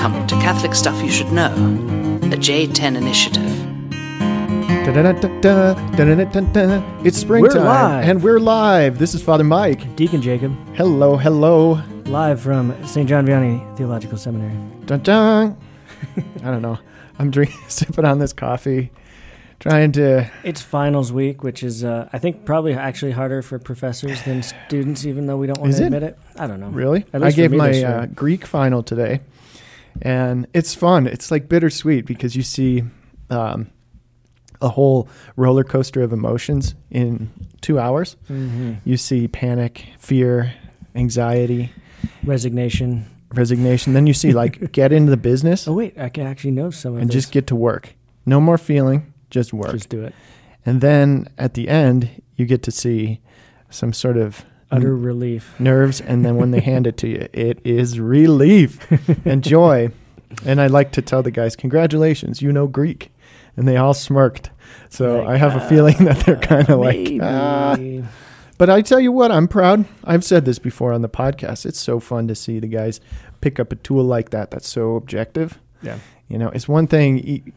Welcome to Catholic Stuff You Should Know, the J10 Initiative. Da-da-da-da-da, da-da-da-da-da. It's springtime, live. and we're live. This is Father Mike. Deacon Jacob, Hello, hello. live from St. John Vianney Theological Seminary. Dun dun. I don't know. I'm drinking, sipping on this coffee, trying to. It's finals week, which is, uh, I think, probably actually harder for professors than students, even though we don't want Is to it? admit it. I don't know. Really, At I least for gave me my this year. uh, Greek final today, and it's fun. It's like bittersweet because you see um, a whole roller coaster of emotions in two hours. hmm You see panic, fear, anxiety, Resignation. resignation. Then you see like get into the business. Oh, wait, I can actually know some of and just get to work. No more feeling, just work. Just do it. and then at the end, you get to see some sort of Utter relief. nerves. And then when they hand it to you, it is relief and joy. And I like to tell the guys, congratulations, you know Greek. And they all smirked. So Like, I have a uh, feeling that they're kind of like, ah. But I tell you what, I'm proud. I've said this before on the podcast. It's so fun to see the guys pick up a tool like that that's so objective. Yeah. You know, it's one thing.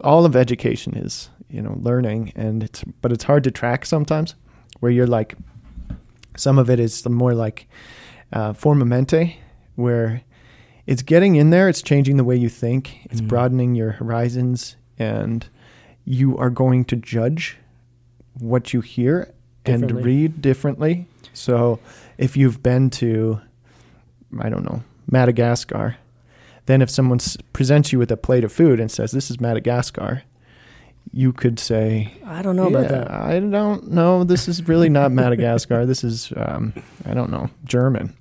All of education is, you know, learning, and it's but it's hard to track sometimes. Where you're like, some of it is the more like uh, formamente, where it's getting in there. It's changing the way you think. It's Mm. broadening your horizons, and you are going to judge what you hear and read differently. So, if you've been to, I don't know, Madagascar, then if someone s- presents you with a plate of food and says, This is Madagascar, you could say, I don't know about that. I don't know. This is really not Madagascar. This is, um, I don't know, German.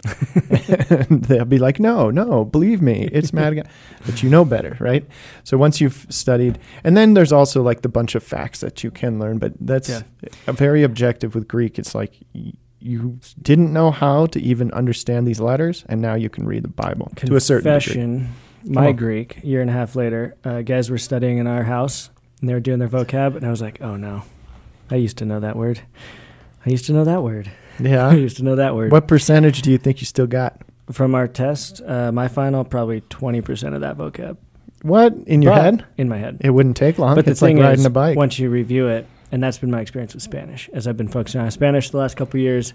and they'll be like, No, no, believe me, it's Madagascar. but you know better, right? So once you've studied, and then there's also like the bunch of facts that you can learn, but that's Yeah. a very objective with Greek. It's like you didn't know how to even understand these letters, and now you can read the Bible to a certain degree. Confession. My on. Greek, year and a half later, uh, guys were studying in our house and they were doing their vocab, and I was like, oh no, I used to know that word. I used to know that word. Yeah, I used to know that word. What percentage do you think you still got? From our test, uh, my final, probably 20% of that vocab. What in your But- head? In my head. It wouldn't take long. But the it's like thing riding is, a bike. once you review it, and that's been my experience with Spanish, as I've been focusing on Spanish the last couple years,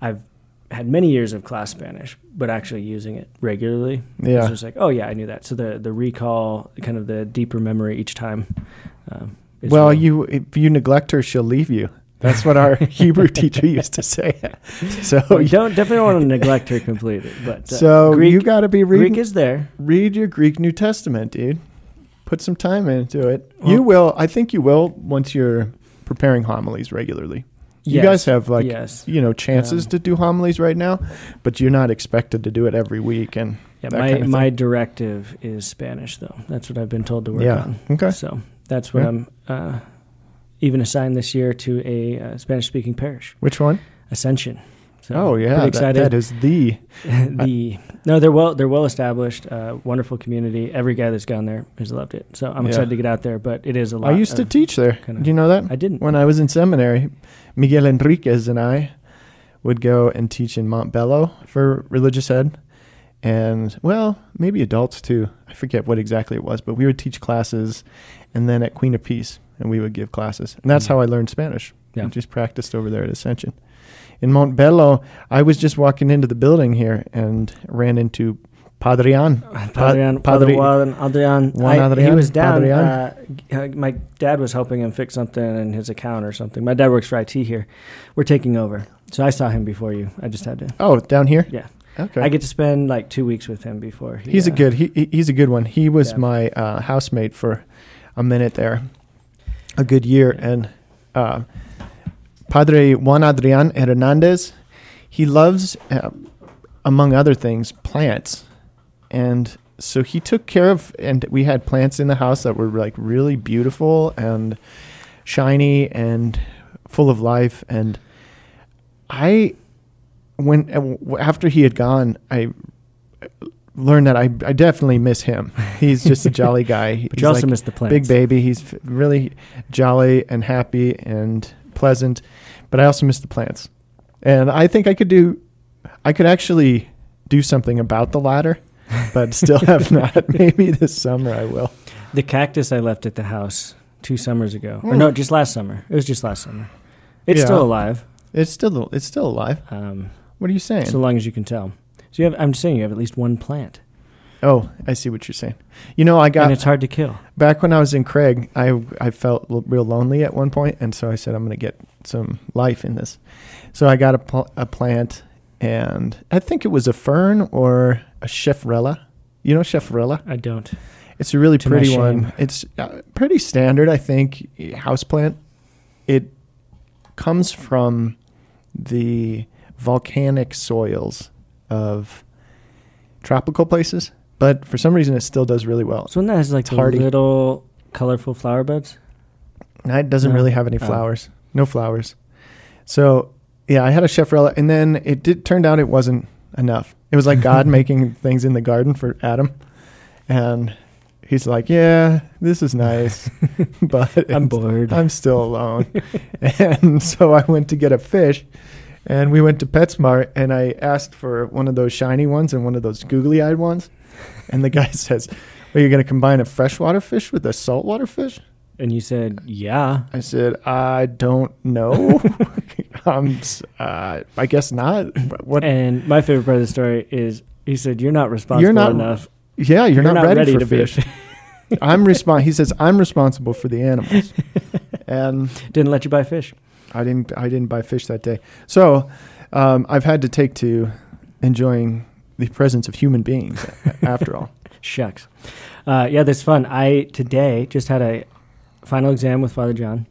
I've had many years of class Spanish, but actually using it regularly. Yeah. It's just like, oh yeah, I knew that. So the the recall, kind of the deeper memory each time. Um, well, really- you if you neglect her, she'll leave you. That's what our Hebrew teacher used to say. So, Well, you don't definitely want to neglect her completely, but uh, so Greek, you got to be reading. Greek is there. read your Greek New Testament, dude. Put some time into it. Well- you will. I think you will once you're preparing homilies regularly. You Yes, guys have like yes, you know chances Um, to do homilies right now, but you're not expected to do it every week. And yeah. My kind of my directive is Spanish, though. That's what I've been told to work yeah, on. okay. So that's what Yeah. I'm uh, even assigned this year to a uh, Spanish speaking parish, Which one? Ascension. So oh yeah, that, that is the the no, they're well they're well established, uh, wonderful community. Every guy that's gone there has loved it. So I'm Yeah. excited to get out there, but it is a lot. I used to teach there. kinda- Do you know that? I didn't. When I was in seminary, Miguel Enriquez and I would go and teach in Montbello for religious ed. And, well, maybe adults too. I forget what exactly it was, but we would teach classes and then at Queen of Peace, and we would give classes. And that's Mhm. how I learned Spanish. Yeah. Just practiced over there at Ascension. In Montbello, I was just walking into the building here and ran into Padrian. Padrian, Padre- Padre Juan Adrian. Juan I- he was down. Padrian. Uh, my dad was helping him fix something in his account or something. My dad works for IT here. We're taking over, so I saw him before you. I just had to. Oh, down here? Yeah. Okay. I get to spend like two weeks with him before. He, He's a uh, good he, he- he's a good one. He was Yeah. my uh, housemate for a minute there, a good year. And uh, Padre Juan Adrian Hernandez, he loves, uh, among other things, plants, and so he took care of. And we had plants in the house that were like really beautiful and shiny and full of life. And I, when uh, after he had gone, I learned that I, I definitely miss him. He's just a jolly guy. He's But you also like missed the plants. big baby. He's really jolly and happy and pleasant. But I also miss the plants. And I think I could do, I could actually do something about the latter but still have not. Maybe this summer I will. The cactus I left at the house two summers ago, or Hmm. no, just last summer. It was just last summer. It's Yeah. still alive, It's still it's still alive. um, What are you saying? so long as you can tell. So you have. I'm just saying you have at least one plant, oh, I see what you're saying. You know, I and got it's hard to kill. back when I was in Craig. I I felt l- real lonely at one point, and so I said I'm going to get some life in this. So I got a pl- a plant, and I think it was a fern or a chefrella. You know chefrella? I don't. It's a really To pretty one. It's uh, pretty standard, I think, house plant. It comes from the volcanic soils of tropical places, but for some reason it still does really well. So one that has like It's the hardy. little colorful flower buds. It doesn't No. really have any Oh. flowers. No flowers. So yeah, I had a chefrella, and then it did turned out it wasn't enough. It was like God making things in the garden for Adam, and he's like, "Yeah, this is nice, but I'm bored. I'm still alone. and so I went to get a fish and we went to PetSmart and I asked for one of those shiny ones and one of those googly eyed ones. And the guy says, Are you going to combine a freshwater fish with a saltwater fish? and you said, "Yeah." I said, I don't know. Um, uh, I guess not. What? And my favorite part of the story is he said, "You're not responsible You're not- enough. yeah, you're, not, ready, for to be fish. I'm respon He says, I'm responsible for the animals. and Didn't let you buy fish. I didn't I didn't buy fish that day. So um, I've had to take to enjoying the presence of human beings after all. Shucks. Uh, yeah, that's fun. I today just had a final exam with Father John,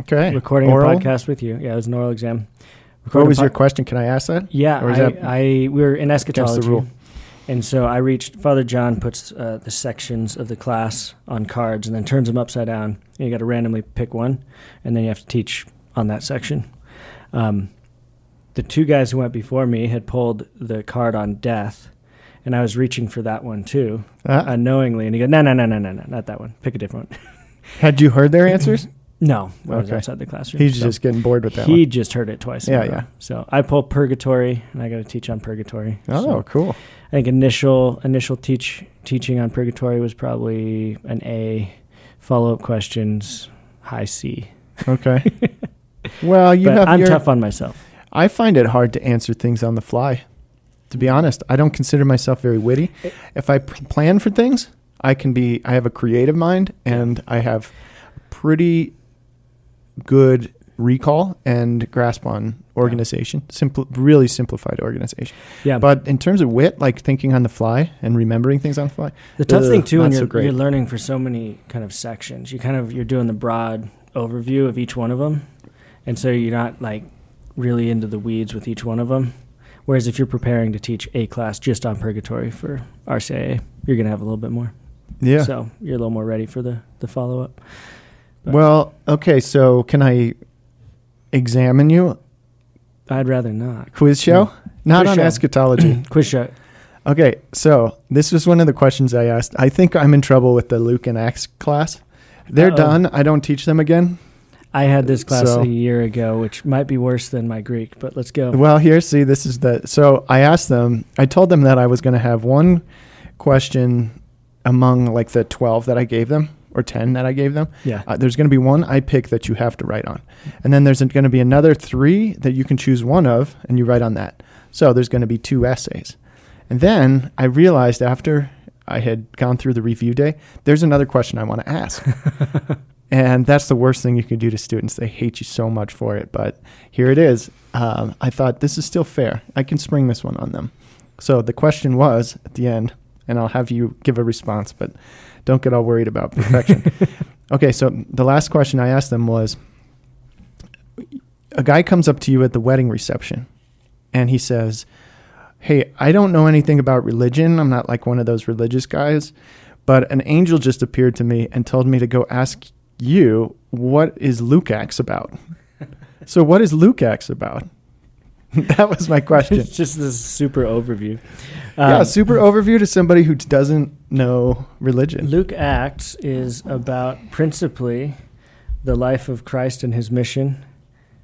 Okay. recording Oral? a podcast with you. Yeah, it was an oral exam. What was a your question? Can I ask that? Yeah, I, that I we were in eschatology, rule? and so I reached. Father John puts uh, the sections of the class on cards and then turns them upside down. And you got to randomly pick one, and then you have to teach on that section. Um, the two guys who went before me had pulled the card on death, and I was reaching for that one too, Uh, unknowingly. And he goes, "No, no, no, no, no, no, not that one. Pick a different one." had you heard their answers? No, I was Okay. outside the classroom. He's so- just getting bored with that he one. just heard it twice. in Yeah, row. yeah. So I pull purgatory, and I got to teach on purgatory. Oh, So cool. I think initial initial teach teaching on purgatory was probably an A. Follow up questions, high C. Okay. well, you but have I'm your, tough on myself. I find it hard to answer things on the fly. To be honest, I don't consider myself very witty. If I plan for things, I can be. I have a creative mind, and I have pretty good recall and grasp on organization. Simple, really simplified organization. Yeah, But in terms of wit, like thinking on the fly and remembering things on the fly, the tough ugh, thing too, not when so you're, great. you're learning for so many kind of sections, you kind of you're doing the broad overview of each one of them, and so you're not like really into the weeds with each one of them. Whereas if you're preparing to teach a class just on purgatory for RCIA, you're gonna have a little bit more. yeah. So you're a little more ready for the the follow up. But- well, okay. So can I examine you? I'd rather not. Quiz show? Not Quiz on show. eschatology. Quiz show. Okay, so this was one of the questions I asked. I think I'm in trouble with the Luke and Acts class. They're Uh-oh. done. I don't teach them again. I had this class So- a year ago, which might be worse than my Greek, but let's go. Well, here, see, this is the. So I asked them. I told them that I was going to have one question among like the 12 that I gave them or 10 that I gave them. Yeah. Uh, there's going to be one I pick that you have to write on, and then there's going to be another three that you can choose one of, and you write on that. So there's going to be two essays, and then I realized after I had gone through the review day, there's another question I want to ask, and that's the worst thing you can do to students. They hate you so much for it, but here it is. Um, I thought this is still fair. I can spring this one on them. So the question was at the end, and I'll have you give a response, but don't get all worried about perfection. okay, so the last question I asked them was a guy comes up to you at the wedding reception and he says, Hey, I don't know anything about religion. I'm not like one of those religious guys, but an angel just appeared to me and told me to go ask you, what is Luke Acts about? so, what is Luke Acts about? that was my question. it's just this super overview. yeah, Um, super overview to somebody who doesn't know religion. Luke Acts is about principally the life of Christ and his mission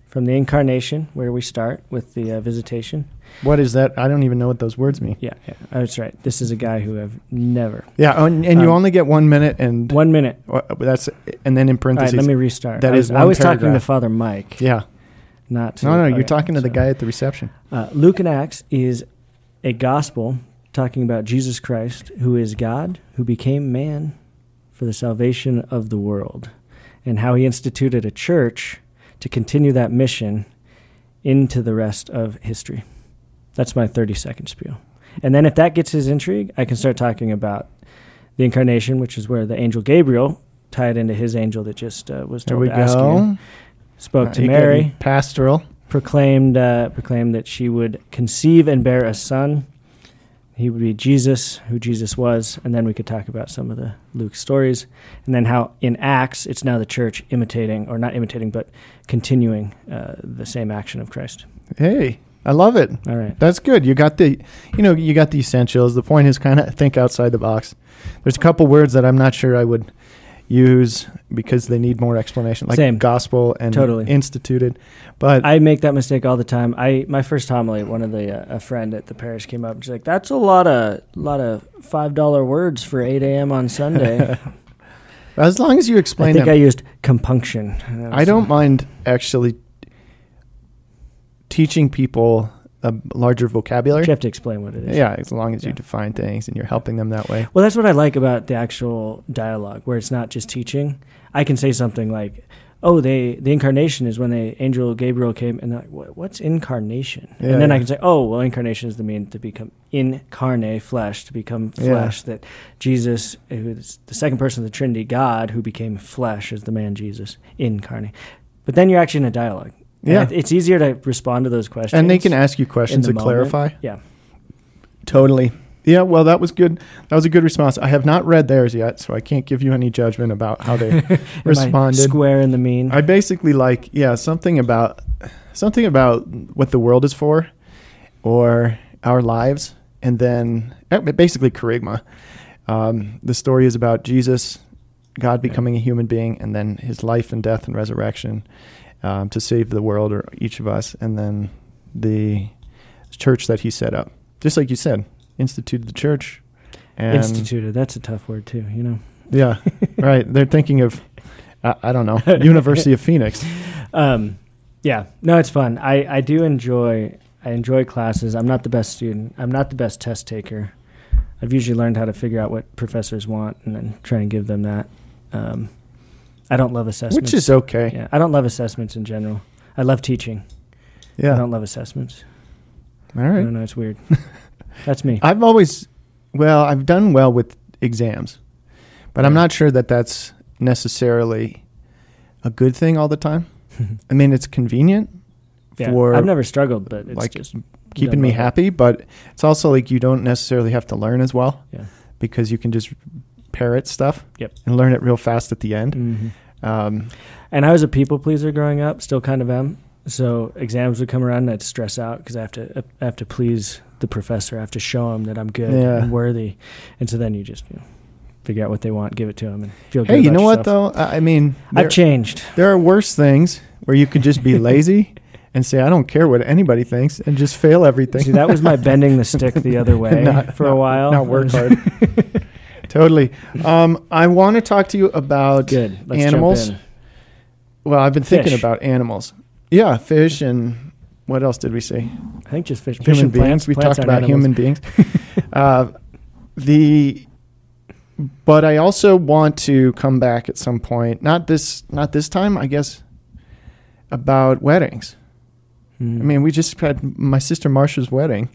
from the incarnation, where we start with the uh, visitation. What is that? I don't even know what those words mean. Yeah, yeah, that's right. This is a guy who I've never. Yeah, and, and you Um, only get one minute, and One minute. that's and then in All right, parentheses. let me restart. that I is was, I one was talking to. Father Mike, yeah, not to. no, no, you're talking to the guy at the reception. Uh, Luke and Acts is a gospel talking about Jesus Christ, who is God, who became man for the salvation of the world, and how he instituted a church to continue that mission into the rest of history. That's my 30 second spiel. And then if that gets his intrigue, I can start talking about the incarnation, which is where the angel Gabriel tied into his angel that just uh, was There told we to ask you, go. Spoke Uh, to Mary pastoral. proclaimed uh, proclaimed that she would conceive and bear a son. He would be Jesus, who Jesus was, and then we could talk about some of the Luke stories, and then how in Acts it's now the church imitating, or not imitating, but continuing uh, the same action of Christ. Hey, I love it. All right, That's good. You got the, you know, you got the essentials. The point is kind of think outside the box. There's a couple words that I'm not sure I would use because they need more explanation, like Same. gospel and Totally. instituted. But I make that mistake all the time. I my first homily, one of the uh, a friend at the parish came up and she's like, "That's a lot of lot of five dollar words for eight a.m. on Sunday." as long as you I explain think them, I used compunction. I don't mind actually teaching people a larger vocabulary. You have to explain what it is. Yeah, as long as you define things and you're helping them that way. Well, that's what I like about the actual dialogue, where it's not just teaching. I can say something like, "Oh, they the incarnation is when the angel Gabriel came," and like, "What's incarnation?" Yeah, and then I can say, "Oh, well, incarnation is the mean to become incarnate, flesh, to become Yeah. flesh." That Jesus, who is the second person of the Trinity, God, who became flesh, as the man Jesus incarnate. But then you're actually in a dialogue. Yeah. it- it's easier to respond to those questions. And they can ask you questions to moment. clarify. Yeah. Totally. Yeah, well, that was good. That was a good response. I have not read theirs yet, so I can't give you any judgment about how they responded. square in the mean. I basically like, yeah, something about something about what the world is for, or our lives, and then eh, basically charisma. Um, the story is about Jesus, God becoming a human being, and then His life and death and resurrection um, to save the world or each of us, and then the church that He set up. Just like you said, instituted the church. And Instituted. That's a tough word too. You know. Yeah, right. They're thinking of, I, I don't know, University of Phoenix. Um, yeah, no, it's fun. I, I do enjoy I enjoy classes. I'm not the best student. I'm not the best test taker. I've usually learned how to figure out what professors want and then try and give them that. Um, I don't love assessments. Which is okay. yeah, I don't love assessments in general. I love teaching. Yeah, I don't love assessments. All I don't know. It's weird. That's me. I've always, well, I've done well with exams, but I'm not sure that that's necessarily a good thing all the time. I mean, it's convenient, yeah, for, I've never struggled, but it's like, just keeping me happy, but it's also like you don't necessarily have to learn as well yeah. because you can just parrot stuff Yep. and learn it real fast at the end. hmm Um, And I was a people pleaser growing up, still kind of am. So exams would come around, and I'd stress out because I have to I have to please the professor. I have to show him that I'm good Yeah. and worthy. And so then you just you know, figure out what they want, give it to them, and feel good. hey, you know what though? I mean, there, I've changed. there are worse things where you could just be lazy and say, I don't care what anybody thinks and just fail everything. See, that was my bending the stick the other way Not- for a while. Not work hard. totally. Um, I want to talk to you about Good. Let's animals. Jump Well, I've been thinking Fish. about animals. Yeah, fish and what else did we say? I think just fish. fish human and beings. plants. we Plants talked about animals. human beings. uh, the but I also want to come back at some point. Not this not this time, I guess about weddings. Mm. I mean, we just had my sister Marsha's wedding.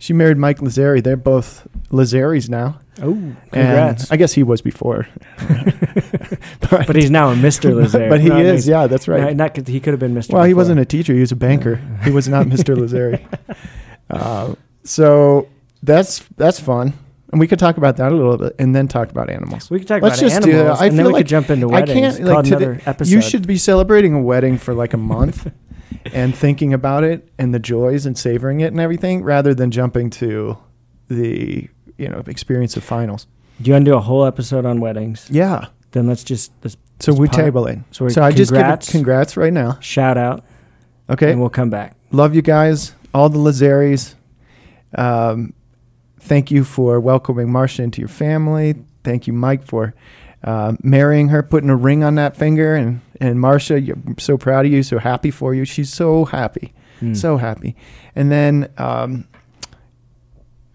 She married Mike Lazari. They're both Lazaris now. oh, And congrats! I guess he was before. but, but he's now a Mister Lazare. but he No, is, yeah, that's right. no, not, he could have been Mister. Well, he wasn't a teacher; he was a banker. he was not Mr. Lazari. Uh, so that's that's fun, and we could talk about that a little bit, and then talk about animals. We could talk Let's about just do animals, that. I and then feel we like could jump into I weddings. can't like today. another episode. You should be celebrating a wedding for like a month, and thinking about it and the joys and savoring it and everything, rather than jumping to the you know experience of finals. Do you want to do a whole episode on weddings? Yeah. Then let's just let's So we table it. so, So I just give congrats right now. shout out. Okay. and we'll come back. Love you guys, all the Lazaris. Um, thank you for welcoming Marcia into your family. Thank you, Mike, for uh, marrying her, putting a ring on that finger. And, and Marcia, I'm so proud of you, so happy for you. She's so happy, Hmm. so happy. And then um,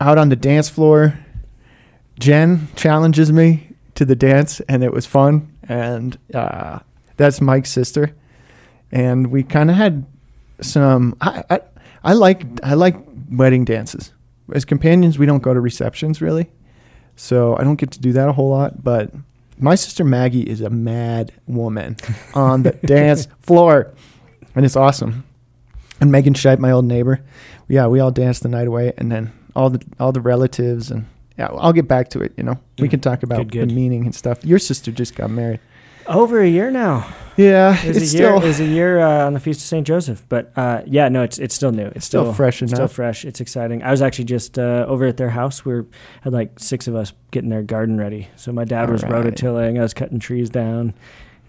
out on the dance floor, Jen challenges me to the dance, and it was fun. And uh, that's Mike's sister. And we kind of had some. I, I I like I like wedding dances. As companions, we don't go to receptions really, so I don't get to do that a whole lot. But my sister Maggie is a mad woman on the dance floor, and it's awesome. And Megan Scheib, my old neighbor, yeah, we all danced the night away, and then all the all the relatives and yeah, I'll get back to it. You know, we can talk about Good, good. the meaning and stuff. Your sister just got married. Over a year now. Yeah, It it's a year. still it was a year uh, on the feast of Saint Joseph, but uh, yeah, no, it's it's still new. It's still fresh and Still fresh. It's exciting. I was actually just uh, over at their house. We were, had like six of us getting their garden ready. So my dad was Alright. rototilling. I was cutting trees down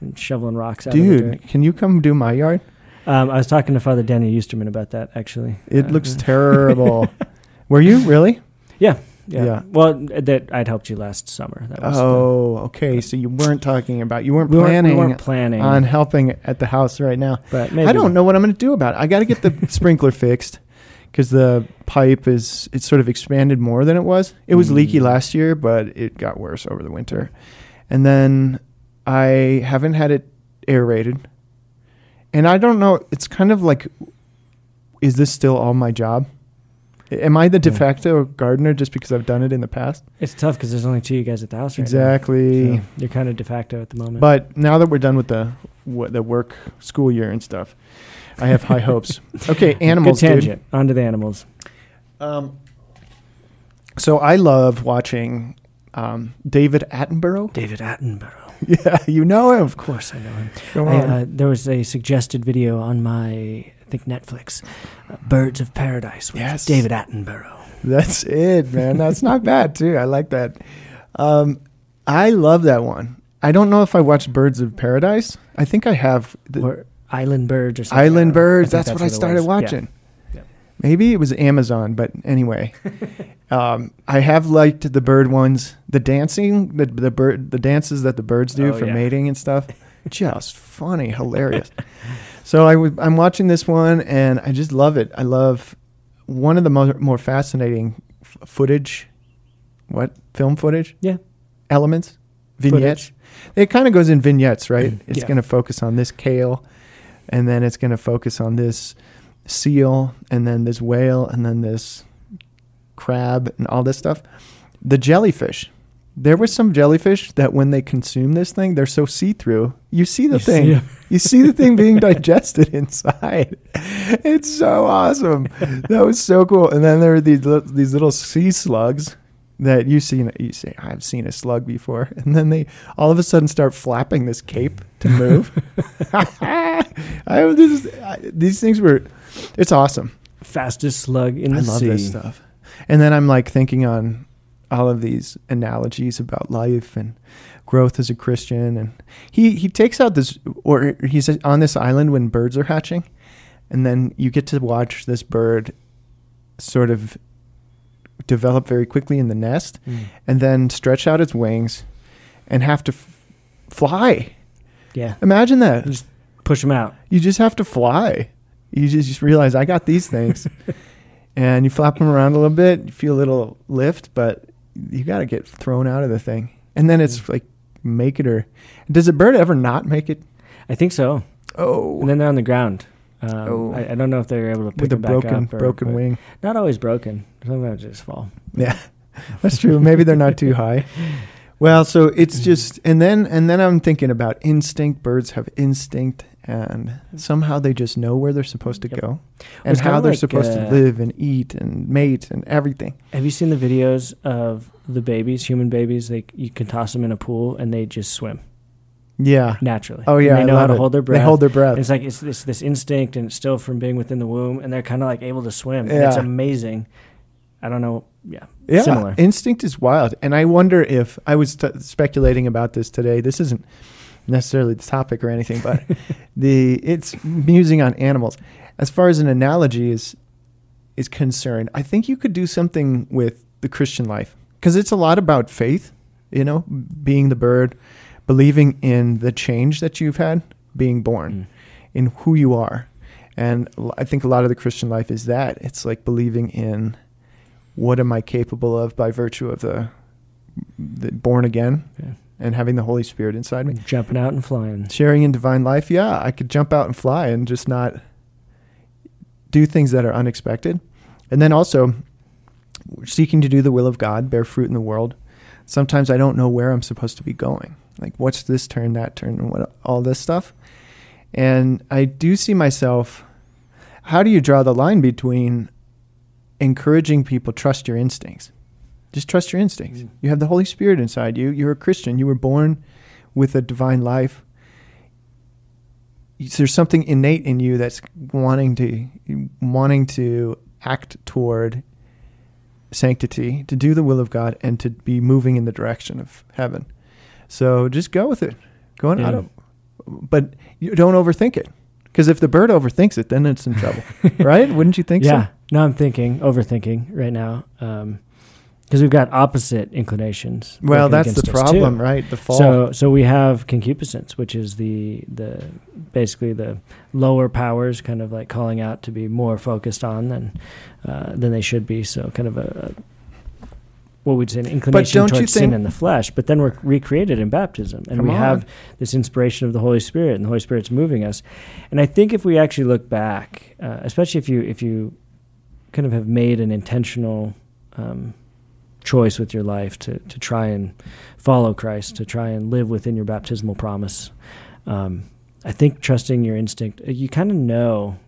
and shoveling rocks out of the dirt. dude. Can you come do my yard? Um, I was talking to Father Danny Eusterman about that actually. It looks terrible. Were you really? Yeah. Yeah. Well, that I'd helped you last summer. That was the- Oh, okay. So you weren't talking about you weren't we weren't, planning we weren't planning on helping at the house right now. but maybe I don't know what I'm going to do about it. I got to get the sprinkler fixed because the pipe is it's sort of expanded more than it was. It was leaky Mm. last year, but it got worse over the winter. And then I haven't had it aerated, and I don't know. It's kind of like, is this still all my job? Am I the de Yeah. facto gardener just because I've done it in the past? It's tough because there's only two of you guys at the house right Exactly. now. So you're kind of de facto at the moment. But now that we're done with the what, the work school year and stuff, I have high hopes. Okay, animals, Good dude. tangent. On to the animals. Um, so I love watching um, David Attenborough. David Attenborough. Yeah, you know him. Of course, I know him. Come I, uh, there was a suggested video on my, I think Netflix, uh, Birds of Paradise with Yes. David Attenborough. That's it, man. That's not bad too. I like that. Um, I love that one. I don't know if I watched Birds of Paradise. I think I have. The, or Island Birds or something. Island. Birds. think That's, what I started. Yeah. watching. Yeah. Maybe it was Amazon, but anyway, um, I have liked the bird ones. The dancing, the the bird, the dances that the birds do Oh, for yeah. mating and stuff, just funny, hilarious. So I w- I'm watching this one and I just love it. I love one of the more, more fascinating f- footage, what film footage Yeah. elements, vignettes. It kind of goes in vignettes, right? Mm-hmm. It's Yeah. going to focus on this kale, and then it's going to focus on this seal, and then this whale, and then this crab, and all this stuff. The jellyfish. There was some jellyfish that when they consume this thing, they're so see through. You see the You thing. see you see the thing being digested inside. It's so awesome. That was so cool. And then there were these li- these little sea slugs that you see. You say, "I've seen a slug before," and then they all of a sudden start flapping this cape to move. I just, I, these things were. It's awesome. Fastest slug in the sea. I love this stuff. And then I'm like thinking on all of these analogies about life and growth as a Christian. And he, he takes out this, or he's on this island when birds are hatching. And then you get to watch this bird sort of develop very quickly in the nest Mm. and then stretch out its wings and have to f- fly. Yeah. Imagine that. Just push them out. You just have to fly. You just, just realize I got these things, and you flap them around a little bit. You feel a little lift, but you got to get thrown out of the thing, and then it's like make it or does a bird ever not make it? I think so. Oh, And then they're on the ground. Um, Oh. I, I don't know if they're able to pick with a broken up. or- broken wing. Not always broken. Sometimes they just fall. Yeah, that's true. Maybe they're not too high. Well, so it's just, and then and then I'm thinking about instinct. Birds have instinct, and somehow they just know where they're supposed to Yep. go, and how they're like, supposed uh, to live and eat and mate and everything. Have you seen the videos of the babies, human babies? They you can toss them in a pool and they just swim Yeah. naturally. Oh And yeah, they I know how to it. hold their breath. They hold their breath. And it's like it's this this instinct, and it's still from being within the womb, and they're kind of like able to swim. And it's amazing. I don't know. Yeah, yeah, similar. instinct is wild, and I wonder if I was t- speculating about this today. This isn't necessarily the topic or anything, but the it's musing on animals. As far as an analogy is is concerned, I think you could do something with the Christian life because it's a lot about faith. You know, being the bird, believing in the change that you've had, being born, Mm. in who you are, and I think a lot of the Christian life is that it's like believing in what am I capable of by virtue of the, the born again Yeah. And having the Holy Spirit inside me. Jumping out and flying. Sharing in divine life, yeah, I could jump out and fly and just not do things that are unexpected. And then also seeking to do the will of God, bear fruit in the world. Sometimes I don't know where I'm supposed to be going. Like what's this turn, that turn, and what all this stuff. And I do see myself how do you draw the line between encouraging people trust your instincts? Just trust your instincts. Mm. You have the Holy Spirit inside you. You're a Christian. You were born with a divine life. There's something innate in you that's wanting to wanting to act toward sanctity, to do the will of God, and to be moving in the direction of heaven. So just go with it. Go on. I don't, but you don't overthink it. Because if the bird overthinks it, then it's in trouble, right? Wouldn't you think yeah. so? No, I'm thinking, overthinking right now. Um, because we've got opposite inclinations. Well, that's the problem, right? The fall. So, so we have concupiscence, which is the the basically the lower powers, kind of like calling out to be more focused on than uh, than they should be. So, kind of a, a what we'd say an inclination towards sin in the flesh. But then we're recreated in baptism, and Come we on. have this inspiration of the Holy Spirit, and the Holy Spirit's moving us. And I think if we actually look back, uh, especially if you if you kind of have made an intentional um, choice with your life to to try and follow Christ, to try and live within your baptismal promise. Um, I think trusting your instinct, uh, you kind of know.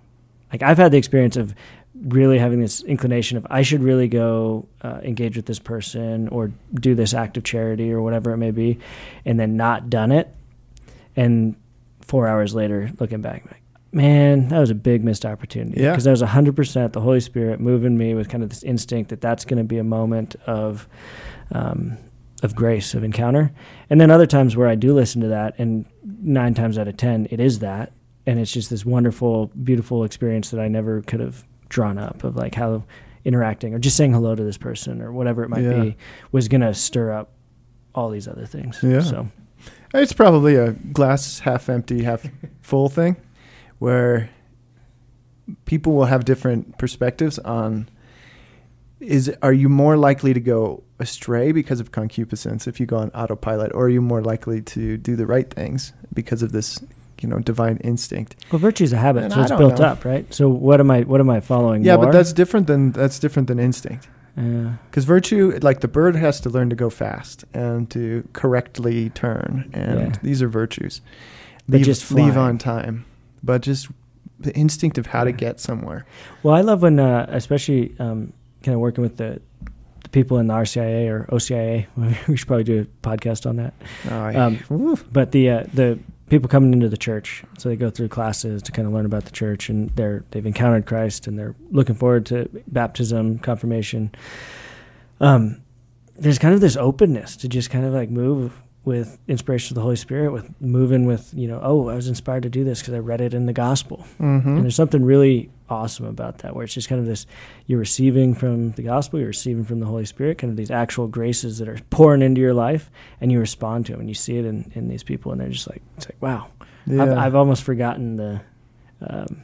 Like I've had the experience of really having this inclination of I should really go uh, engage with this person or do this act of charity or whatever it may be, and then not done it, and four hours later looking back, like, man, that was a big missed opportunity. Yeah. because that was hundred percent the Holy Spirit moving me with kind of this instinct that that's going to be a moment of. Um, of grace of encounter and then other times where i do listen to that and nine times out of ten it is that and it's just this wonderful beautiful experience that i never could have drawn up of like how interacting or just saying hello to this person or whatever it might Yeah. be was going to stir up all these other things Yeah. so It's probably a glass half empty, half full thing where people will have different perspectives on is are you more likely to go astray because of concupiscence if you go on autopilot or are you more likely to do the right things because of this you know divine instinct? Well virtue is a habit And so I it's built know. up right? So what am i what am i following yeah more? but that's different than that's different than instinct. Yeah. Because virtue like the bird has to learn to go fast and to correctly turn and Yeah. these are virtues. But leave, just leave on time but just the instinct of how to get somewhere Well, I love when, uh, especially um, kind of working with the, the people in the RCIA or OCIA. we should probably do a podcast on that. Oh, I- Um, But the uh, the people coming into the church, so they go through classes to kind of learn about the church, and they're they've encountered Christ, and they're looking forward to baptism, confirmation. Um, there's kind of this openness to just kind of like move with inspiration of the Holy Spirit, with moving with you know, oh, I was inspired to do this because I read it in the gospel. Mhm. And there's something really awesome about that, where it's just kind of this you're receiving from the gospel, you're receiving from the Holy Spirit, kind of these actual graces that are pouring into your life, and you respond to them, and you see it in, in these people, and they're just like, it's like, wow. yeah. I've, I've almost forgotten the, um,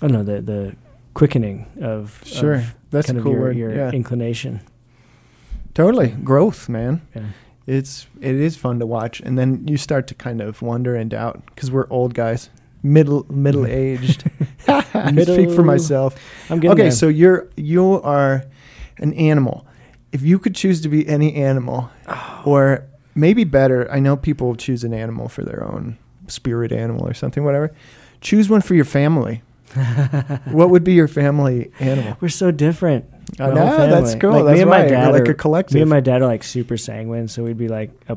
I don't know, the, the quickening of, sure of that's kind a of cool your, word your yeah inclination. totally growth man Yeah. It's it is fun to watch. And then you start to kind of wonder and doubt because we're old guys middle middle aged I speak for myself. I'm getting okay there. so you're you are an animal. If you could choose to be any animal oh. or maybe better i know people choose an animal for their own spirit animal or something whatever. Choose one for your family what would be your family animal we're so different. I know, that's cool. Like, me that's and my dad We're like are- a collective. Me and my dad are like super sanguine, so we'd be like a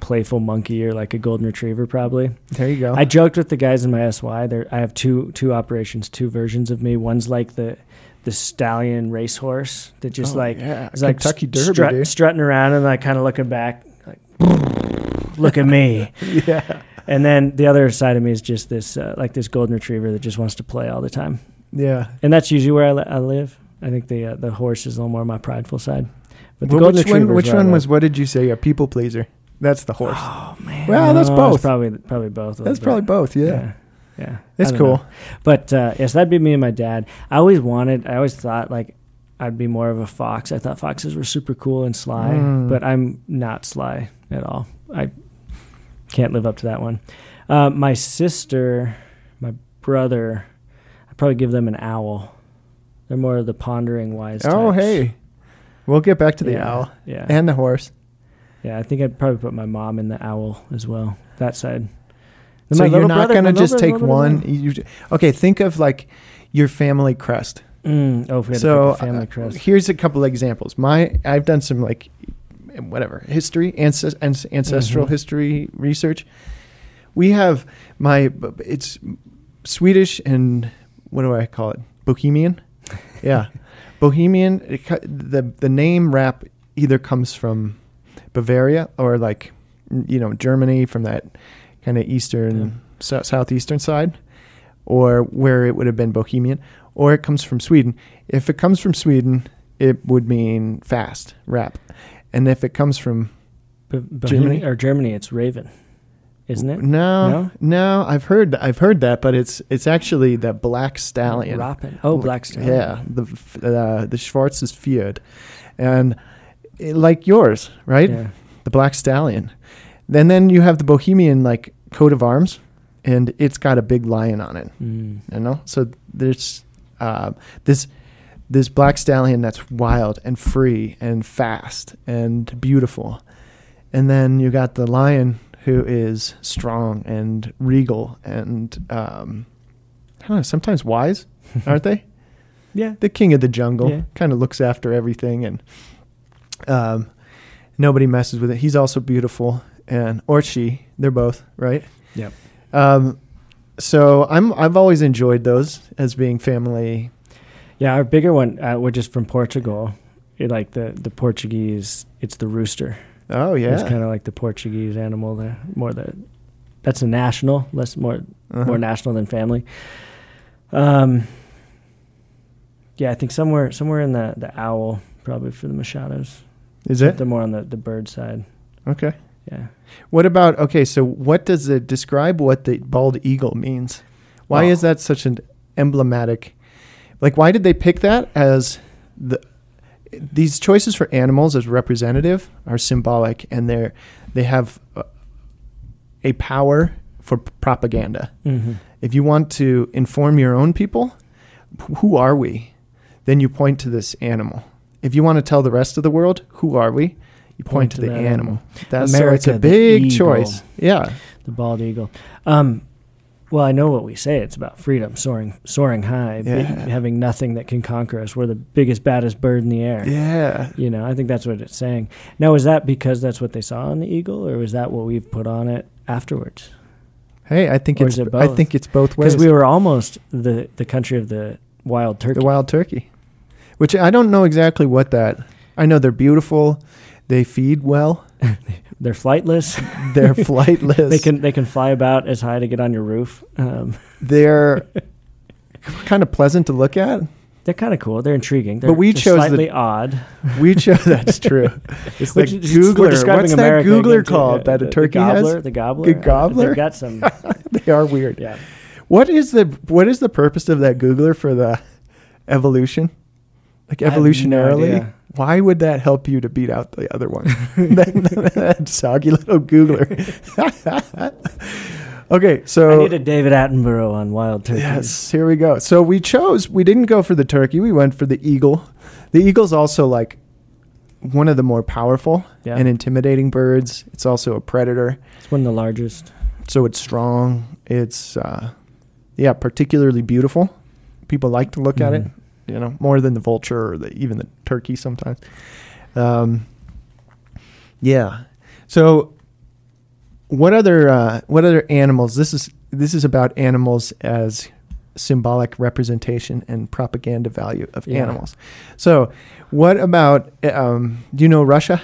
playful monkey or like a golden retriever, probably. there you go. I joked with the guys in my SY. There, I have two two operations, two versions of me. One's like the the stallion racehorse that just Oh, like yeah, is like Kentucky Derby, strut- strutting around and like kind of looking back, like Look at me. yeah. And then the other side of me is just this, uh, like this golden retriever that just wants to play all the time. Yeah. And that's usually where I, li- I live. I think the uh, the horse is a little more my prideful side. But the Well, golden which retriever. one? Which one was? What did you say? A people pleaser. That's the horse. Oh man. Well, that's No, both. It's probably probably both. That's little probably both. Yeah. Yeah. Yeah. That's cool. know. But uh, yes, that'd be me and my dad. I always wanted. I always thought like I'd be more of a fox. I thought foxes were super cool and sly, Mm. but I'm not sly at all. I can't live up to that one. Uh, my sister, my brother, I'd probably give them an owl. They're more of the pondering wise. Oh, types. hey. We'll get back to the Yeah, owl Yeah. and the horse. Yeah, I think I'd probably put my mom in the owl as well. That side. Then so you're not going to just little take brother- one. You, okay, think of like your family crest. Mm, oh, if we had so to pick a family uh, crest. here's a couple examples. My I've done some like whatever history ancest- ancestral Mhm. history research. We have my it's Swedish and what do I call it? Bohemian. Yeah, Bohemian. It, the the name rap either comes from Bavaria or like you know Germany from that kind of eastern Yeah. sou- southeastern side, or where it would have been Bohemian, or it comes from Sweden. If it comes from Sweden, it would mean fast rap, and if it comes from B- Germany? Or Germany, it's Raven, isn't it? no, No? no, I've heard I've heard that, but it's it's actually the Black Stallion. Rapin. Oh, Black Stallion. Yeah, the uh, the Schwarzes Pferd, and eh, like yours, right? Yeah. The Black Stallion. Then then you have the Bohemian like coat of arms, and it's got a big lion on it. Mm. You know, so there's uh, this this black stallion that's wild and free and fast and beautiful, and then you got the lion who is strong and regal and um, I don't know, sometimes wise, aren't they? Yeah. The king of the jungle Yeah. kind of looks after everything and um, nobody messes with it. He's also beautiful and or she, they're both right. Yep. Um, so I'm I've always enjoyed those as being family. Yeah, our bigger one, uh, which is from Portugal, it, like the the Portuguese, it's the rooster. Oh yeah, It's kind of like the Portuguese animal. There, more the that's a national, less more Uh-huh. more national than family. Um. Yeah, I think somewhere somewhere in the the owl probably for the Machados. Is it They're more on the the bird side. okay? Yeah. What about okay? So what does it describe? What the bald eagle means? Why is that such an emblematic? Like, why did they pick that as the? These choices for animals as representative are symbolic, and they're they have a, power for propaganda. Mm-hmm. If you want to inform your own people, who are we? Then you point to this animal. If you want to tell the rest of the world, who are we? You point, to, the that animal. That's so it's a big choice. Yeah. The bald eagle. Um, well, I know what we say. It's about freedom, soaring, soaring high, Yeah. having nothing that can conquer us. We're the biggest, baddest bird in the air. Yeah. You know, I think that's what it's saying. Now, is that because that's what they saw on the eagle, or is that what we've put on it afterwards? Hey, I think Or it's it I think it's both ways. Because we were almost the the country of the wild turkey. the wild turkey, which I don't know exactly what that. I know they're beautiful. They feed well. They're flightless. They're flightless. they can they can fly about as high to get on your roof. Um, They're kind of pleasant to look at. they're kind of cool. They're intriguing. They're, But we chose the- odd. We chose that's true. It's the we're Googler. What's America that Googler called that the, a turkey the gobbler, has? The gobbler. Good gobbler? They've got some. They are weird. Yeah. What is the what is the purpose of that Googler for the evolution? Like evolutionarily, why would that help you to beat out the other one? that, that soggy little Googler. okay, so I need a David Attenborough on wild turkeys. yes, here we go. So we chose. We didn't go for the turkey. We went for the eagle. The eagle's also like one of the more powerful Yeah. and intimidating birds. It's also a predator. It's one of the largest. so it's strong. It's uh, yeah, particularly beautiful. People like to look at it, Mhm. You know, more than the vulture or the, even the turkey sometimes. Um, yeah. So, what other uh, what other animals? This is this is about animals as symbolic representation and propaganda value of Yeah. animals. So, what about um, do you know Russia?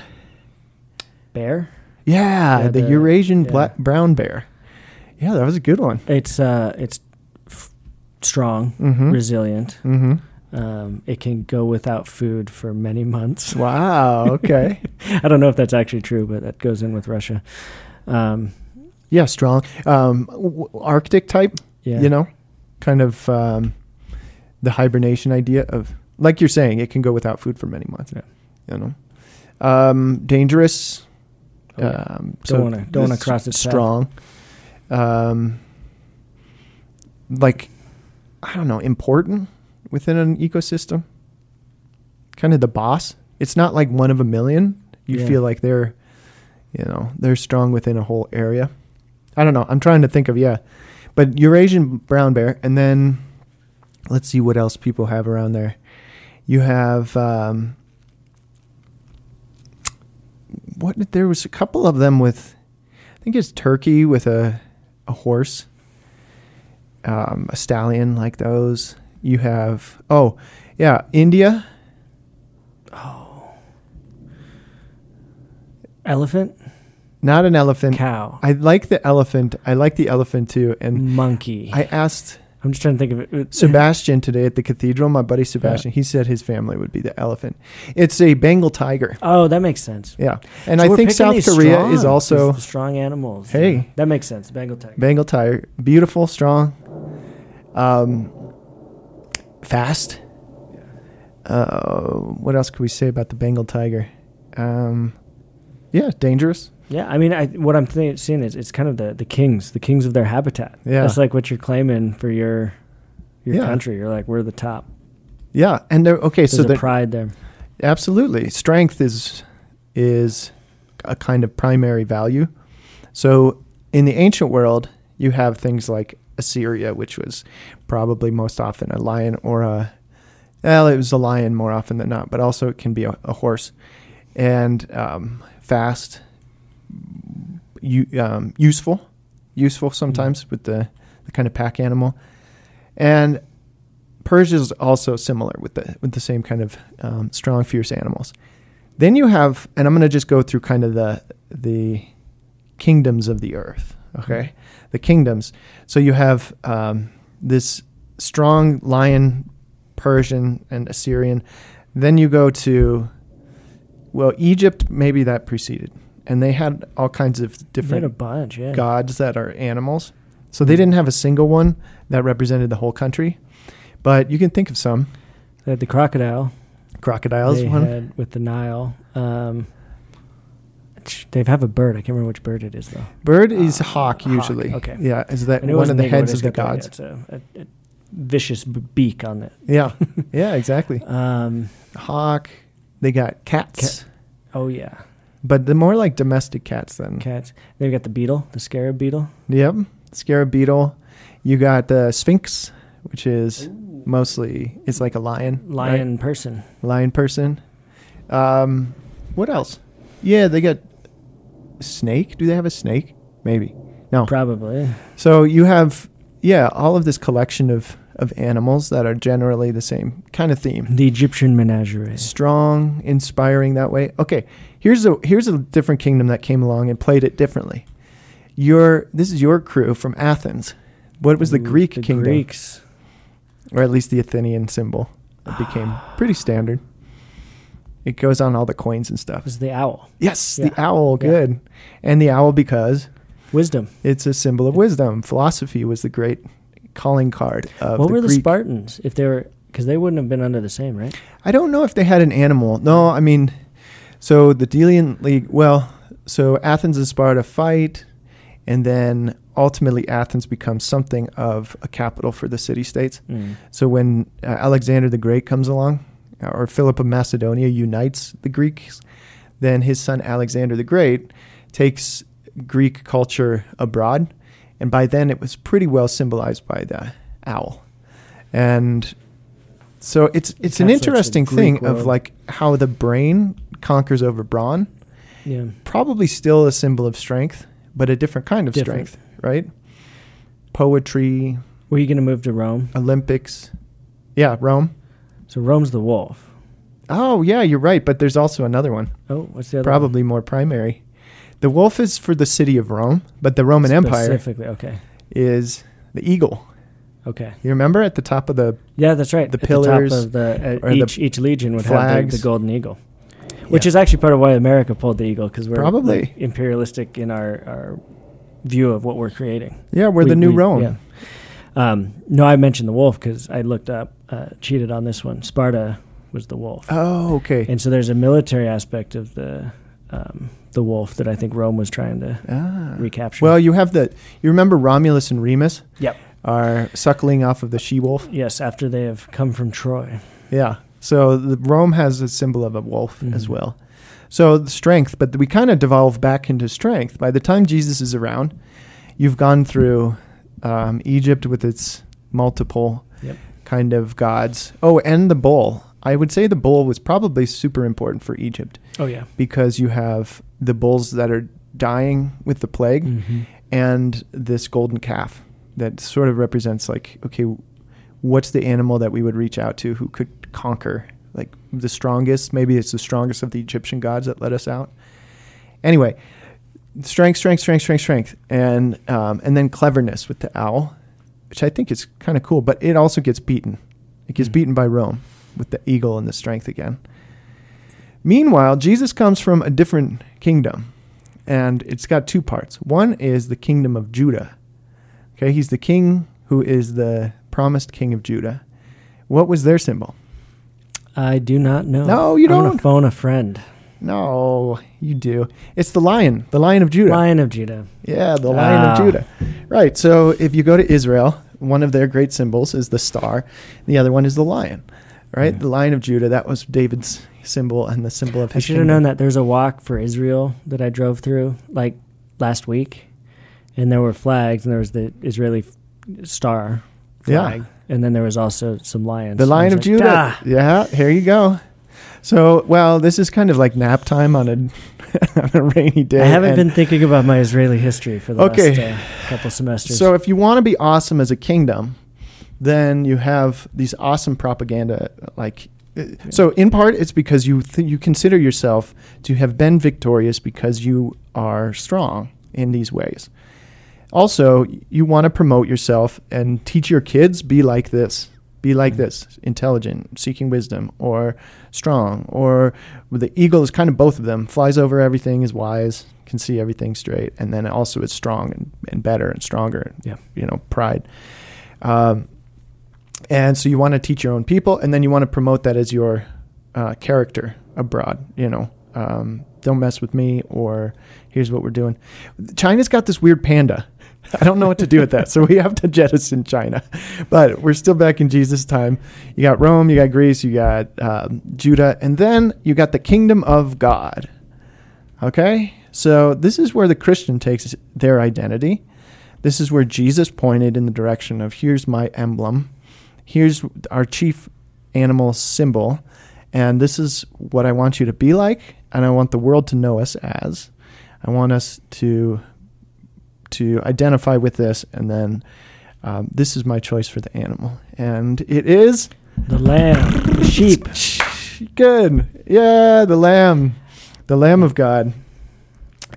Bear. Yeah, Yeah, the, the- Eurasian yeah. black, brown bear. Yeah, that was a good one. It's uh, it's f- strong, Mm-hmm. resilient. mm-hmm. Um, it can go without food for many months. Wow. Okay. I don't know if that's actually true, but that goes in with Russia. Um, yeah, strong. Um, w- Arctic type. yeah, You know, kind of um, the hibernation idea of, like you're saying, it can go without food for many months. Yeah. You know, um, dangerous. Oh, yeah. Um, Don't wanna- don't wanna cross it. strong. Um, like, I don't know, important within an ecosystem. Kind of the boss. It's not like one of a million. You Yeah. feel like they're, you know, they're strong within a whole area. I don't know. I'm trying to think of yeah, but Eurasian brown bear, and then let's see what else people have around there. You have um, what? There was a couple of them with, I think it's turkey with a a horse, um, a stallion like those. You have oh yeah, India. Oh, elephant, Not an elephant. cow, I like the elephant. I like the elephant too. And monkey. I asked I'm just trying to think of it. Sebastian today at the cathedral, my buddy Sebastian, he said his family would be the elephant. It's a Bengal tiger. Oh, that makes sense. Yeah. And So I think South Korea strong, is also strong animals. Hey. Yeah. that makes sense. Bengal tiger. Bengal tiger. Beautiful, strong, um, fast. Uh, what else could we say about the Bengal tiger? Um, yeah, dangerous. Yeah, I mean, I, what I'm th- seeing is it's kind of the, the kings, the kings of their habitat. Yeah. that's like what you're claiming for your your Yeah. country. You're like, we're the top. Yeah, and they're okay. There's so the pride there. Absolutely. Strength is is a kind of primary value. So in the ancient world, you have things like Assyria, which was probably most often a lion or a well, it was a lion more often than not, but also it can be a, a horse and um, fast, u- um, useful, useful sometimes with the, the kind of pack animal, and Persia is also similar with the with the same kind of um, strong, fierce animals. Then you have, and I'm going to just go through kind of the the kingdoms of the earth. Okay, the kingdoms. So you have um, this strong lion, Persian and Assyrian. Then you go to well, Egypt. Maybe that preceded, and they had all kinds of different a bunch, yeah. gods that are animals. So they didn't have a single one that represented the whole country, but you can think of some. They had the crocodile. Crocodiles, they one. had with the Nile. Um, ch- they have a bird. I can't remember which bird it is though. Bird is Ah, hawk hawk, usually. okay. Yeah, is that I knew it one of the heads of the gods? It's a, a, a vicious beak on it. Yeah, yeah, exactly. Um, Hawk. They got cats, oh yeah, but the more like domestic cats than. cats. They've got the beetle, the scarab beetle. Yep, scarab beetle. You got the sphinx, which is mostly it's like a lion, right? lion person. lion person. Um, what else? Yeah, they got snake. Do they have a snake? Maybe. No. Probably. So you have yeah, all of this collection of of animals that are generally the same kind of theme. The Egyptian menagerie. Strong, inspiring that way. Okay, here's a here's a different kingdom that came along and played it differently. Your this is your crew from Athens. What was the Ooh, Greek the kingdom, Greeks. or at least the Athenian symbol that became ah. pretty standard? It goes on all the coins and stuff. was the owl. Yes, Yeah. the owl, Yeah. good. And the owl because Wisdom. it's a symbol of wisdom. Philosophy was the great calling card of what the were the Greek. Spartans? If they were, because they wouldn't have been under the same, right? I don't know if they had an animal. No, I mean, so the Delian League. Well, so Athens and Sparta fight, and then ultimately Athens becomes something of a capital for the city states. Mm. So when uh, Alexander the Great comes along, or Philip of Macedonia unites the Greeks, then his son Alexander the Great takes Greek culture abroad, and by then it was pretty well symbolized by the owl, and so it's it's an interesting thing of like how the brain conquers over brawn. Yeah. Probably still a symbol of strength, but a different kind of Different. strength, right? Poetry, Were you going to move to Rome? Olympics. Yeah, Rome. So Rome's the wolf. Oh, yeah, you're right. But there's also another one, Oh, what's the other? probably more primary. The wolf is for the city of Rome, but the Roman Empire Specifically, okay. is the eagle. Okay. You remember at the top of the Yeah, that's right. The At pillars top of the, uh, or the each each legion would have the, the golden eagle, which Yeah. is actually part of why America pulled the eagle because we're Probably. like, imperialistic in our, our view of what we're creating. yeah, we're We- the new we- Rome. yeah. Um, no, I mentioned the wolf because I looked up, uh, cheated on this one. Sparta was the wolf, Oh, okay. and so there's a military aspect of the um, the wolf that I think Rome was trying to Ah. recapture. Well, you have the. You remember Romulus and Remus yep. are suckling off of the she wolf. Yes, after they have come from Troy. Yeah. So the, Rome has a symbol of a wolf as Mhm. well. So the strength, but we kind of devolve back into strength. By the time Jesus is around, you've gone through um, Egypt with its multiple Yep. kind of gods. Oh, and the bull. I would say the bull was probably super important for Egypt Oh yeah. because you have the bulls that are dying with the plague Mm-hmm. and this golden calf that sort of represents like okay what's the animal that we would reach out to who could conquer like the strongest maybe it's the strongest of the egyptian gods that let us out anyway strength strength strength strength strength and um, and then cleverness with the owl which i think is kind of cool but it also gets beaten it gets Mhm. beaten by rome with the eagle and the strength again meanwhile jesus comes from a different kingdom and it's got two parts. One is the kingdom of Judah. Okay, he's the king who is the promised king of Judah. What was their symbol? I do not know. No, you I'm don't. phone a friend. No, you do. It's the lion, the lion of Judah. Lion of Judah. Yeah, the lion Ah. of Judah. Right. So if you go to Israel, one of their great symbols is the star. The other one is the lion. Right? Yeah. The lion of Judah. That was David's symbol and the symbol of his I should have known that there's a walk for Israel that I drove through like last week, and there were flags, and there was the Israeli star Yeah. flag, and then there was also some lions. The Lion of like, Judah. "Ah." Yeah, here you go. So, well, this is kind of like nap time on a, on a rainy day. I haven't been thinking about my Israeli history for the Okay. last uh, couple semesters. So, if you want to be awesome as a kingdom, then you have these awesome propaganda. Like, uh, so in part, it's because you th- you consider yourself to have been victorious because you are strong in these ways. Also, you want to promote yourself and teach your kids be like this, be like Mhm. this, intelligent, seeking wisdom, or strong, or the eagle is kind of both of them. Flies over everything, is wise, can see everything straight, and then also is strong and, and better and stronger. Yeah. you know, pride. Um, and so you want to teach your own people, and then you want to promote that as your uh, character abroad. You know, um, don't mess with me, or here's what we're doing. China's got this weird panda. I don't know what to do with that, so we have to jettison China. But we're still back in Jesus' time. You got Rome, you got Greece, you got um, Judah, and then you got the kingdom of God. Okay, so this is where the Christian takes their identity. This is where Jesus pointed in the direction of here's my emblem, here's our chief animal symbol, and this is what I want you to be like, and I want the world to know us as. I want us to to identify with this, and then um, this is my choice for the animal, and it is the lamb, the sheep. good. Yeah, the lamb, the lamb of God,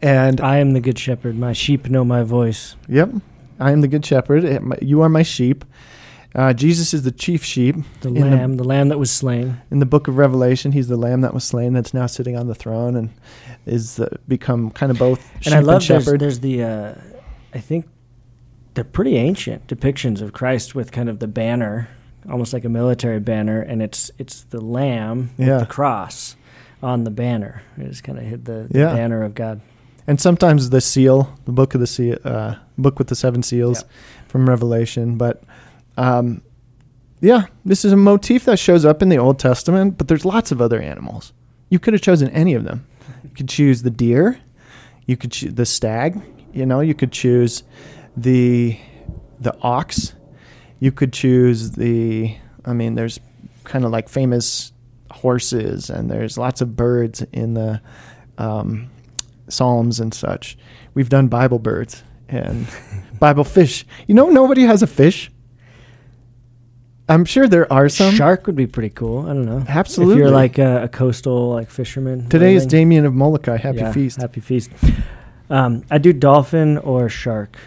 and I am the good shepherd. My sheep know my voice. Yep. I am the good shepherd. You are my sheep. Uh, Jesus is the chief sheep. The In the- lamb, the lamb that was slain. In the book of Revelation, he's the lamb that was slain that's now sitting on the throne and is uh, become kind of both sheep and I love there's, shepherd. there's the uh, I think they're pretty ancient depictions of Christ with kind of the banner, almost like a military banner, and it's it's the lamb with Yeah. the cross on the banner. It just kind of hit the, the Yeah. banner of God. and sometimes the seal, the book of the seal, uh, book with the seven seals from Revelation. But um, yeah, this is a motif that shows up in the Old Testament, but there's lots of other animals. You could have chosen any of them. You could choose the deer. You could choose the stag. You know, you could choose the the ox. You could choose the. I mean, there's kind of like famous horses, and there's lots of birds in the um, Psalms and such. We've done Bible birds and Bible fish. You know, nobody has a fish. I'm sure there are some. Shark would be pretty cool. I don't know. Absolutely. If you're like a, a coastal like fisherman. Today is. Damien of Molokai. Happy Yeah, feast. Happy feast. Um, I do dolphin or shark.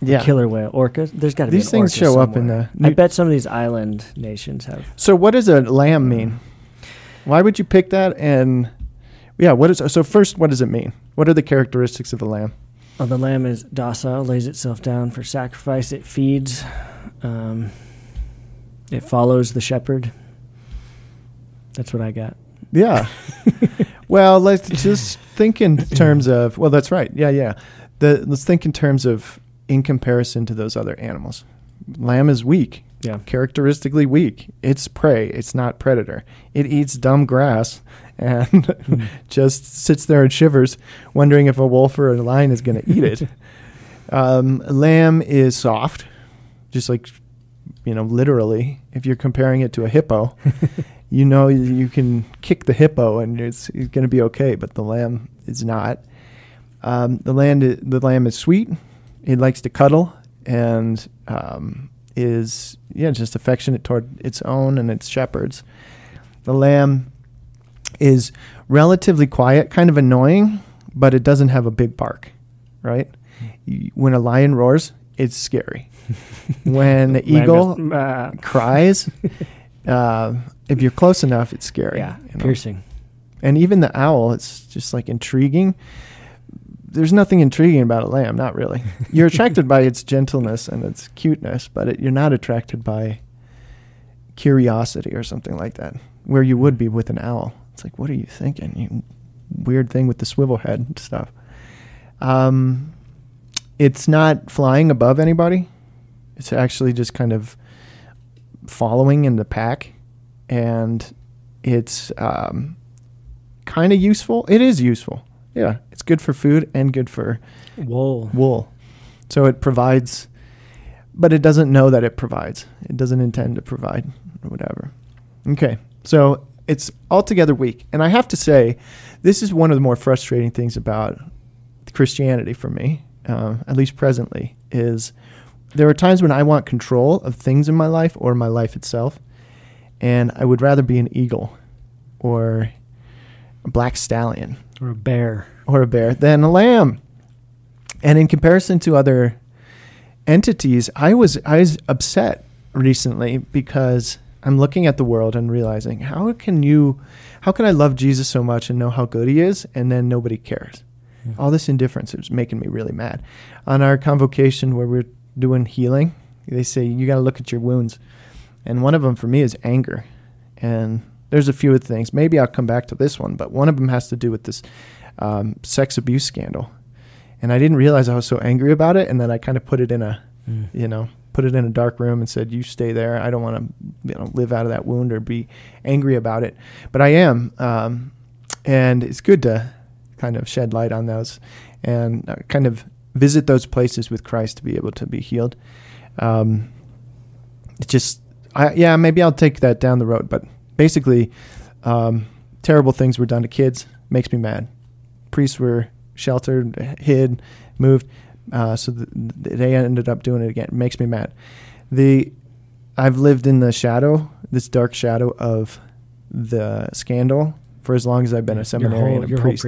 Yeah. Killer whale, orca. There's got to be These an things orca show up in somewhere. the I bet some of these island nations have. So what does a lamb mean? Why would you pick that? And yeah, what is so first? What does it mean? What are the characteristics of the lamb? Oh, the lamb is docile, lays itself down for sacrifice. It feeds. Um, it follows the shepherd. That's what I got. Yeah. well, let's just think in terms of. Well, that's right. Yeah, yeah. The let's think in terms of in comparison to those other animals. Lamb is weak, Yeah. characteristically weak. It's prey. It's not predator. It eats dumb grass and just sits there and shivers, wondering if a wolf or a lion is going to eat it. um, lamb is soft, just like you know, literally. If you're comparing it to a hippo, you know you can kick the hippo and it's, it's going to be okay, but the lamb is not. Um, the land, the lamb is sweet. It likes to cuddle and um, is yeah just affectionate toward its own and its shepherds. The lamb is relatively quiet, kind of annoying, but it doesn't have a big bark, right? When a lion roars, it's scary. when the eagle "Ah." cries, uh, if you're close enough, it's scary. yeah, you know? piercing. And even the owl, it's just like intriguing. There's nothing intriguing about a lamb, not really. You're attracted by its gentleness and its cuteness, but it, you're not attracted by curiosity or something like that, where you would be with an owl. It's like, what are you thinking? You weird thing with the swivel head and stuff. Um, it's not flying above anybody. It's actually just kind of following in the pack, and it's um, kind of useful. It is useful. Yeah, it's good for food and good for Wool. wool. So it provides, but it doesn't know that it provides. It doesn't intend to provide or whatever. Okay, so it's altogether weak. And I have to say, this is one of the more frustrating things about Christianity for me, uh, at least presently, is there are times when I want control of things in my life or my life itself, and I would rather be an eagle or a black stallion Or a bear. or a bear than a lamb. And in comparison to other entities, I was I was upset recently because I'm looking at the world and realizing how can you how can I love Jesus so much and know how good he is and then nobody cares? All this indifference is making me really mad. On our convocation where we're doing healing, they say you got to look at your wounds. And one of them for me is anger. And there's a few other things. Maybe I'll come back to this one, but one of them has to do with this um, sex abuse scandal. And I didn't realize I was so angry about it. And then I kind of put it in a, Mm. you know, put it in a dark room and said, "You stay there. I don't want to, you know, live out of that wound or be angry about it." But I am, um, and it's good to kind of shed light on those and uh, kind of visit those places with Christ to be able to be healed. Um, it's just, I, yeah, maybe I'll take that down the road. But basically, um, terrible things were done to kids. Makes me mad. Priests were sheltered, hid, moved. Uh, so th- they ended up doing it again. It makes me mad. The I've lived in the shadow, this dark shadow of the scandal for as long as I've been a seminarian whole, and your priest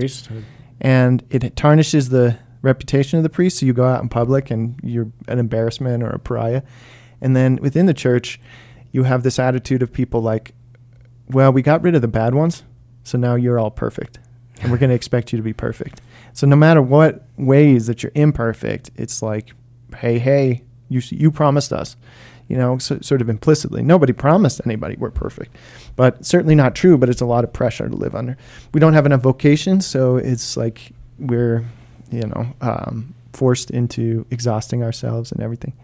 and it tarnishes the reputation of the priest. So you go out in public and you're an embarrassment or a pariah. And then within the church, you have this attitude of people like, well, we got rid of the bad ones, so now you're all perfect. And we're going to expect you to be perfect. So no matter what ways that you're imperfect, it's like, hey, hey, you you promised us, you know, so, sort of implicitly. Nobody promised anybody we're perfect, but certainly not true. But it's a lot of pressure to live under. We don't have enough vocation, so it's like we're, you know, um, forced into exhausting ourselves and everything.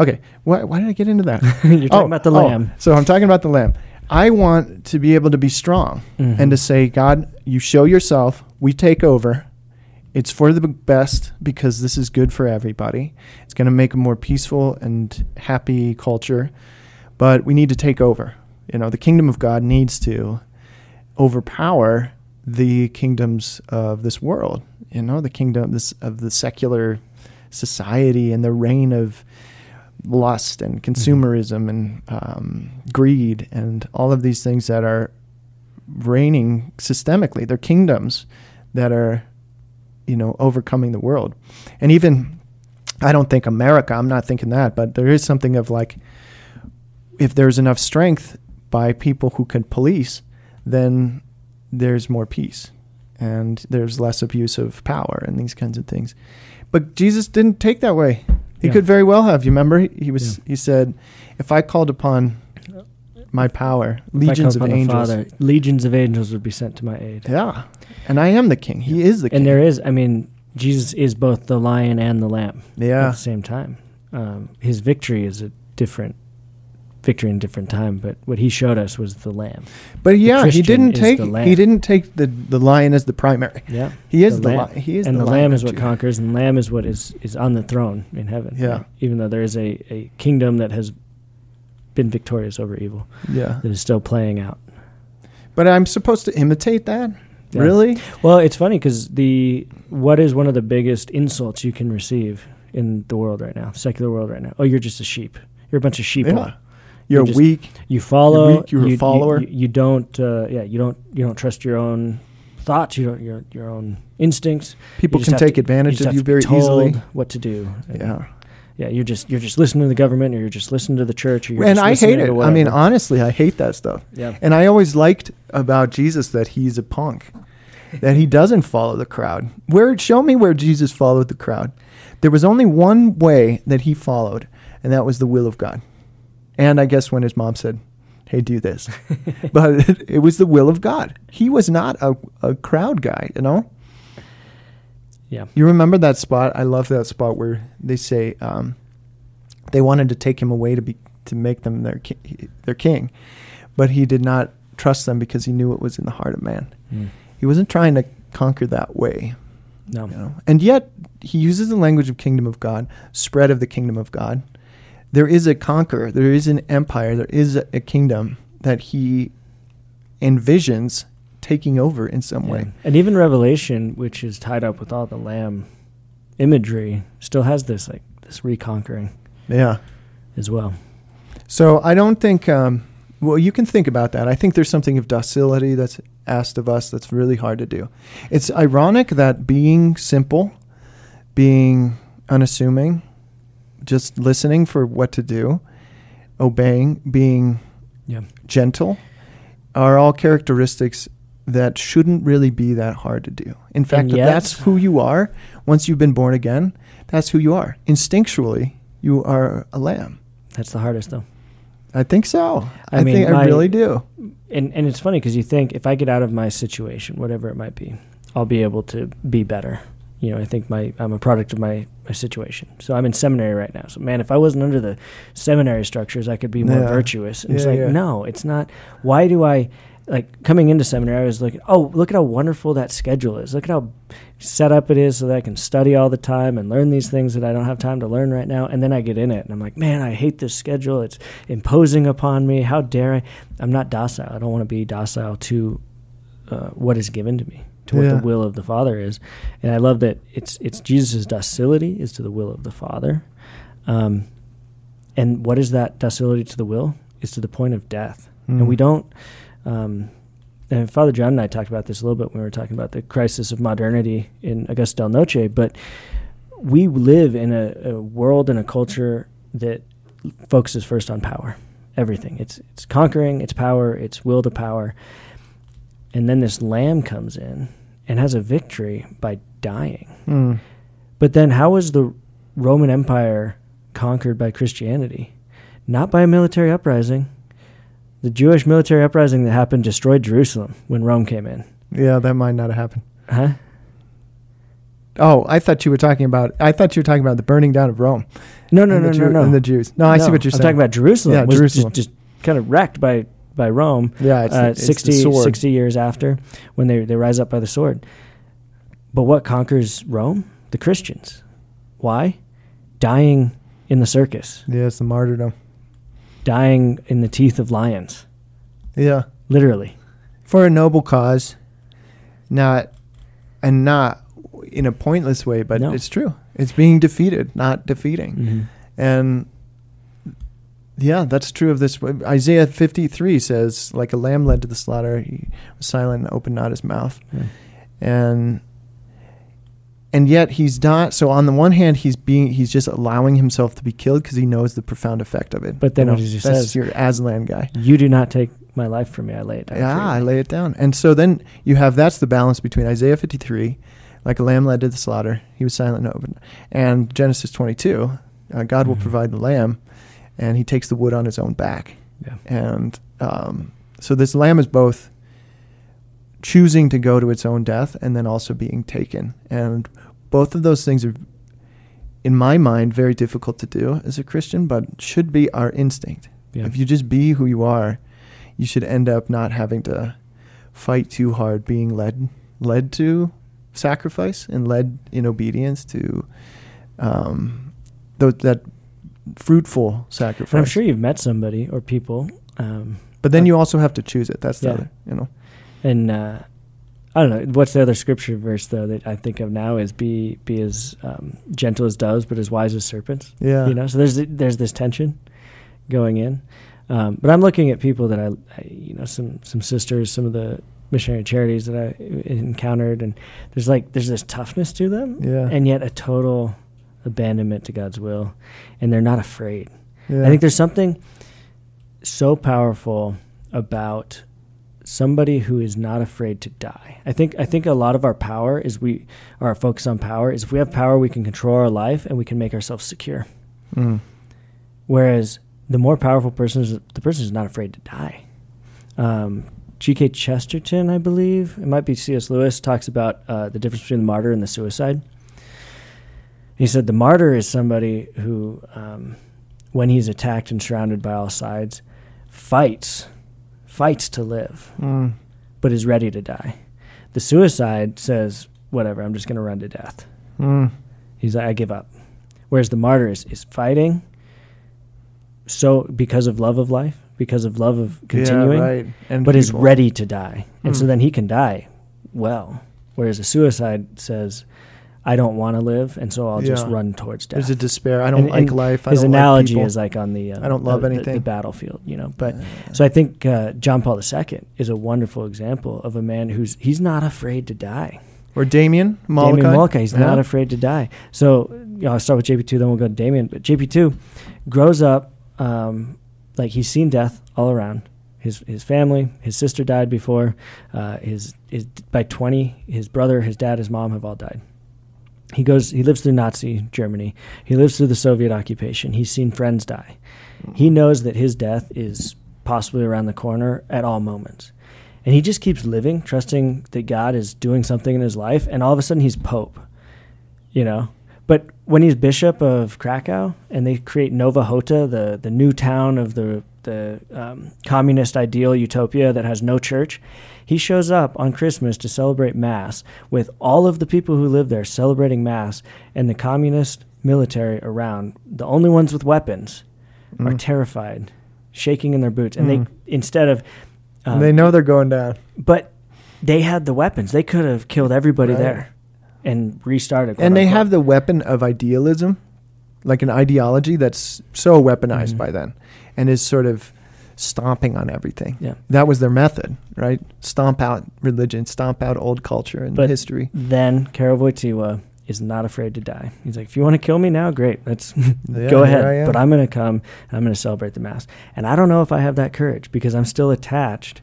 Okay, why, why did I get into that? You're talking about the lamb. So I'm talking about the lamb. I want to be able to be strong Mhm. and to say, God, you show yourself, we take over. It's for the best because this is good for everybody. It's going to make a more peaceful and happy culture, but we need to take over. You know, the kingdom of God needs to overpower the kingdoms of this world. You know, the kingdom this of the secular society and the reign of lust and consumerism and um, greed and all of these things that are reigning systemically. They're kingdoms that are you know, overcoming the world. And even, I don't think America, I'm not thinking that, but there is something of like, if there's enough strength by people who can police, then there's more peace and there's less abuse of power and these kinds of things. But Jesus didn't take that way. He Yeah. could very well have. You remember? He, he was. Yeah. He said, "If I called upon my power, legions of angels, Father, legions of angels would be sent to my aid. yeah, and I am the King. He is the King. And there is, I mean, Jesus is both the lion and the lamb at the same time. Um, his victory is a different victory in a different time, but what he showed us was the lamb. but yeah, he didn't take. the. He didn't take the the lion as the primary. Yeah. He is The the, lamb. lion. He is and the, lion lamb is what conquers, and the lamb is what is, is on the throne in heaven. Yeah. right? Even though there is a, a kingdom that has been victorious over evil, Yeah, that is still playing out. but I'm supposed to imitate that. Yeah. Really? Well, it's funny because the what is one of the biggest insults you can receive in the world right now, secular world right now? Oh, you're just a sheep. You're a bunch of sheep. Yeah. You're, just- weak. You follow. weak, you're a you, you- follower. You, you don't. Uh, yeah. You don't. You don't trust your own thoughts. You don't. Your your own instincts. People can take to- advantage of you very easily. What to do? Yeah. Yeah. You're just you're just listening to the government, or you're just listening to the church, or you're and I hate it. I mean, honestly, I hate that stuff. yeah. And I always liked about Jesus that he's a punk, that he doesn't follow the crowd. Where show me where Jesus followed the crowd. There was only one way that he followed, and that was the will of God. And I guess when his mom said, "Hey, do this," but it, it was the will of God. He was not a, a crowd guy, you know. Yeah. You remember that spot? I love that spot where they say um, they wanted to take him away to be to make them their ki- their king, but he did not trust them because he knew it was in the heart of man. Mm. He wasn't trying to conquer that way, No. you know. And yet he uses the language of kingdom of God, spread of the kingdom of God. There is a conqueror, there is an empire, there is a, kingdom that he envisions taking over in some Yeah. way. And even Revelation, which is tied up with all the lamb imagery, still has this like this reconquering Yeah. as well. So I don't think. Um, well, you can think about that. I think there's something of docility that's asked of us that's really hard to do. It's ironic that being simple, being unassuming, just listening for what to do, obeying, being Yeah. gentle, are all characteristics that shouldn't really be that hard to do. In fact, yet- that's who you are. Once you've been born again, that's who you are. Instinctually, you are a lamb. That's the hardest though. I think so. I I, mean, think I my- really do. And and it's funny because you think if I get out of my situation, whatever it might be, I'll be able to be better. You know, I think my I'm a product of my my situation. So I'm in seminary right now. So man, if I wasn't under the seminary structures, I could be more Yeah. virtuous. And it's like, yeah. no, it's not. Why do I like coming into seminary? I was looking. Oh, look at how wonderful that schedule is. Look at how set up it is, so that I can study all the time and learn these things that I don't have time to learn right now. And then I get in it, and I'm like, man, I hate this schedule. It's imposing upon me. How dare I? I'm not docile. I don't want to be docile to uh, what is given to me, to what Yeah. the will of the Father is. And I love that it's it's Jesus' docility is to the will of the Father. Um, and what is that docility to the will? Is to the point of death. And we Mm. don't. Um, and Father John and I talked about this a little bit when we were talking about the crisis of modernity in Augusto Del Noce. But we live in a, a world and a culture that focuses first on power. Everything. It's it's conquering. It's power. It's will to power. And then this lamb comes in and has a victory by dying. Mm. But then, how was the Roman Empire conquered by Christianity? Not by a military uprising. The Jewish military uprising that happened destroyed Jerusalem when Rome came in. Yeah, that might not have happened. Huh? Oh, I thought you were talking about. I thought you were talking about the burning down of Rome. No, no, no, the no, no. And the Jews. No, I see what you're I'm saying. talking about Jerusalem. Yeah, was Jerusalem. Just, just kind of wrecked by by Rome. yeah, it's, the, uh, it's 60, the sword. 60 years after when they, they rise up by the sword. But what conquers Rome? The Christians. Why? Dying in the circus, Yeah, it's the martyrdom. dying in the teeth of lions, Yeah, literally. for a noble cause, not and not in a pointless way, but No. it's true. It's being defeated, not defeating. Mm-hmm. And yeah, that's true of this. Isaiah 53 says, like a lamb led to the slaughter, he was silent and opened not his mouth. Yeah. And and yet he's not. So on the one hand, he's being he's just allowing himself to be killed because he knows the profound effect of it. But then You what know, does he that's says? your Aslan guy. You do not take my life from me. I lay it down. Yeah, I lay it down. And so then you have that's the balance between Isaiah 53, like a lamb led to the slaughter, he was silent and open, and Genesis 22, uh, God will Mhm. provide the lamb, and he takes the wood on his own back. Yeah. And um, so this lamb is both choosing to go to its own death and then also being taken. And both of those things are, in my mind, very difficult to do as a Christian, but should be our instinct. Yeah. If you just be who you are, you should end up not having to fight too hard, being led led to sacrifice and led in obedience to um, th- that fruitful sacrifice. And I'm sure you've met somebody or people, um, but then you also have to choose it. That's the Yeah. other, you know. and uh, I don't know what's the other scripture verse though that I think of now is be be as um, gentle as doves, but as wise as serpents. Yeah. You know, so there's there's this tension going in. Um, but I'm looking at people that I, I, you know, some some sisters, some of the missionary charities that I encountered, and there's like there's this toughness to them, Yeah. and yet a total abandonment to God's will, and they're not afraid. yeah. I think there's something so powerful about somebody who is not afraid to die. I think I think a lot of our power is we our focus on power is if we have power we can control our life and we can make ourselves secure. Mm. Whereas the more powerful person is the person who's not afraid to die. Um, G.K. Chesterton, I believe, it might be C.S. Lewis, talks about uh, the difference between the martyr and the suicide. He said the martyr is somebody who, um, when he's attacked and surrounded by all sides, fights, fights to live, Mm. but is ready to die. The suicide says, whatever, I'm just going to run to death. Mm. He's like, I give up. Whereas the martyr is, is fighting so because of love of life, because of love of continuing, Yeah, right. And but is ready to die. And so Mm. then he can die well. Whereas a suicide says, I don't want to live, and so I'll just Yeah. run towards death. There's a despair. I don't And- like and life. I His don't like analogy people. is like on the uh, I don't love the- the- anything. the battlefield, you know. But so I think uh, John Paul II is a wonderful example of a man who's he's not afraid to die. or Damien Molokai. Damien Molokai, he's Yeah. not afraid to die. So you know, I'll start with JP2, then we'll go to Damien. But JP2 grows up um, like he's seen death all around. His his family, his sister died before. Uh, his his by twenty, his brother, his dad, his mom have all died. He goes. He lives through Nazi Germany. He lives through the Soviet occupation. He's seen friends die. He mm-hmm. knows that his death is possibly around the corner at all moments. And he just keeps living, trusting that God is doing something in his life. And all of a sudden, he's Pope, you know? But when he's Bishop of Krakow and they create Nowa Huta, the, the new town of the, the um, communist ideal utopia that has no church, he shows up on Christmas to celebrate Mass with all of the people who live there celebrating Mass and the communist military around. The only ones with weapons are Mm. terrified, shaking in their boots. And Mm. they, instead of. um, they know they're going down. but they had the weapons. They could have killed everybody Right. there and restarted. and they quote-unquote. have the weapon of idealism, like an ideology that's so weaponized Mhm. by then, and is sort of stomping on everything. Yeah. That was their method, right? Stomp out religion, stomp out old culture and But- history. Then Karol Wojtyła is not afraid to die. He's like, if you want to kill me now, great. Let's Yeah, go ahead. But I'm going to come and I'm going to celebrate the mass. And I don't know if I have that courage because I'm still attached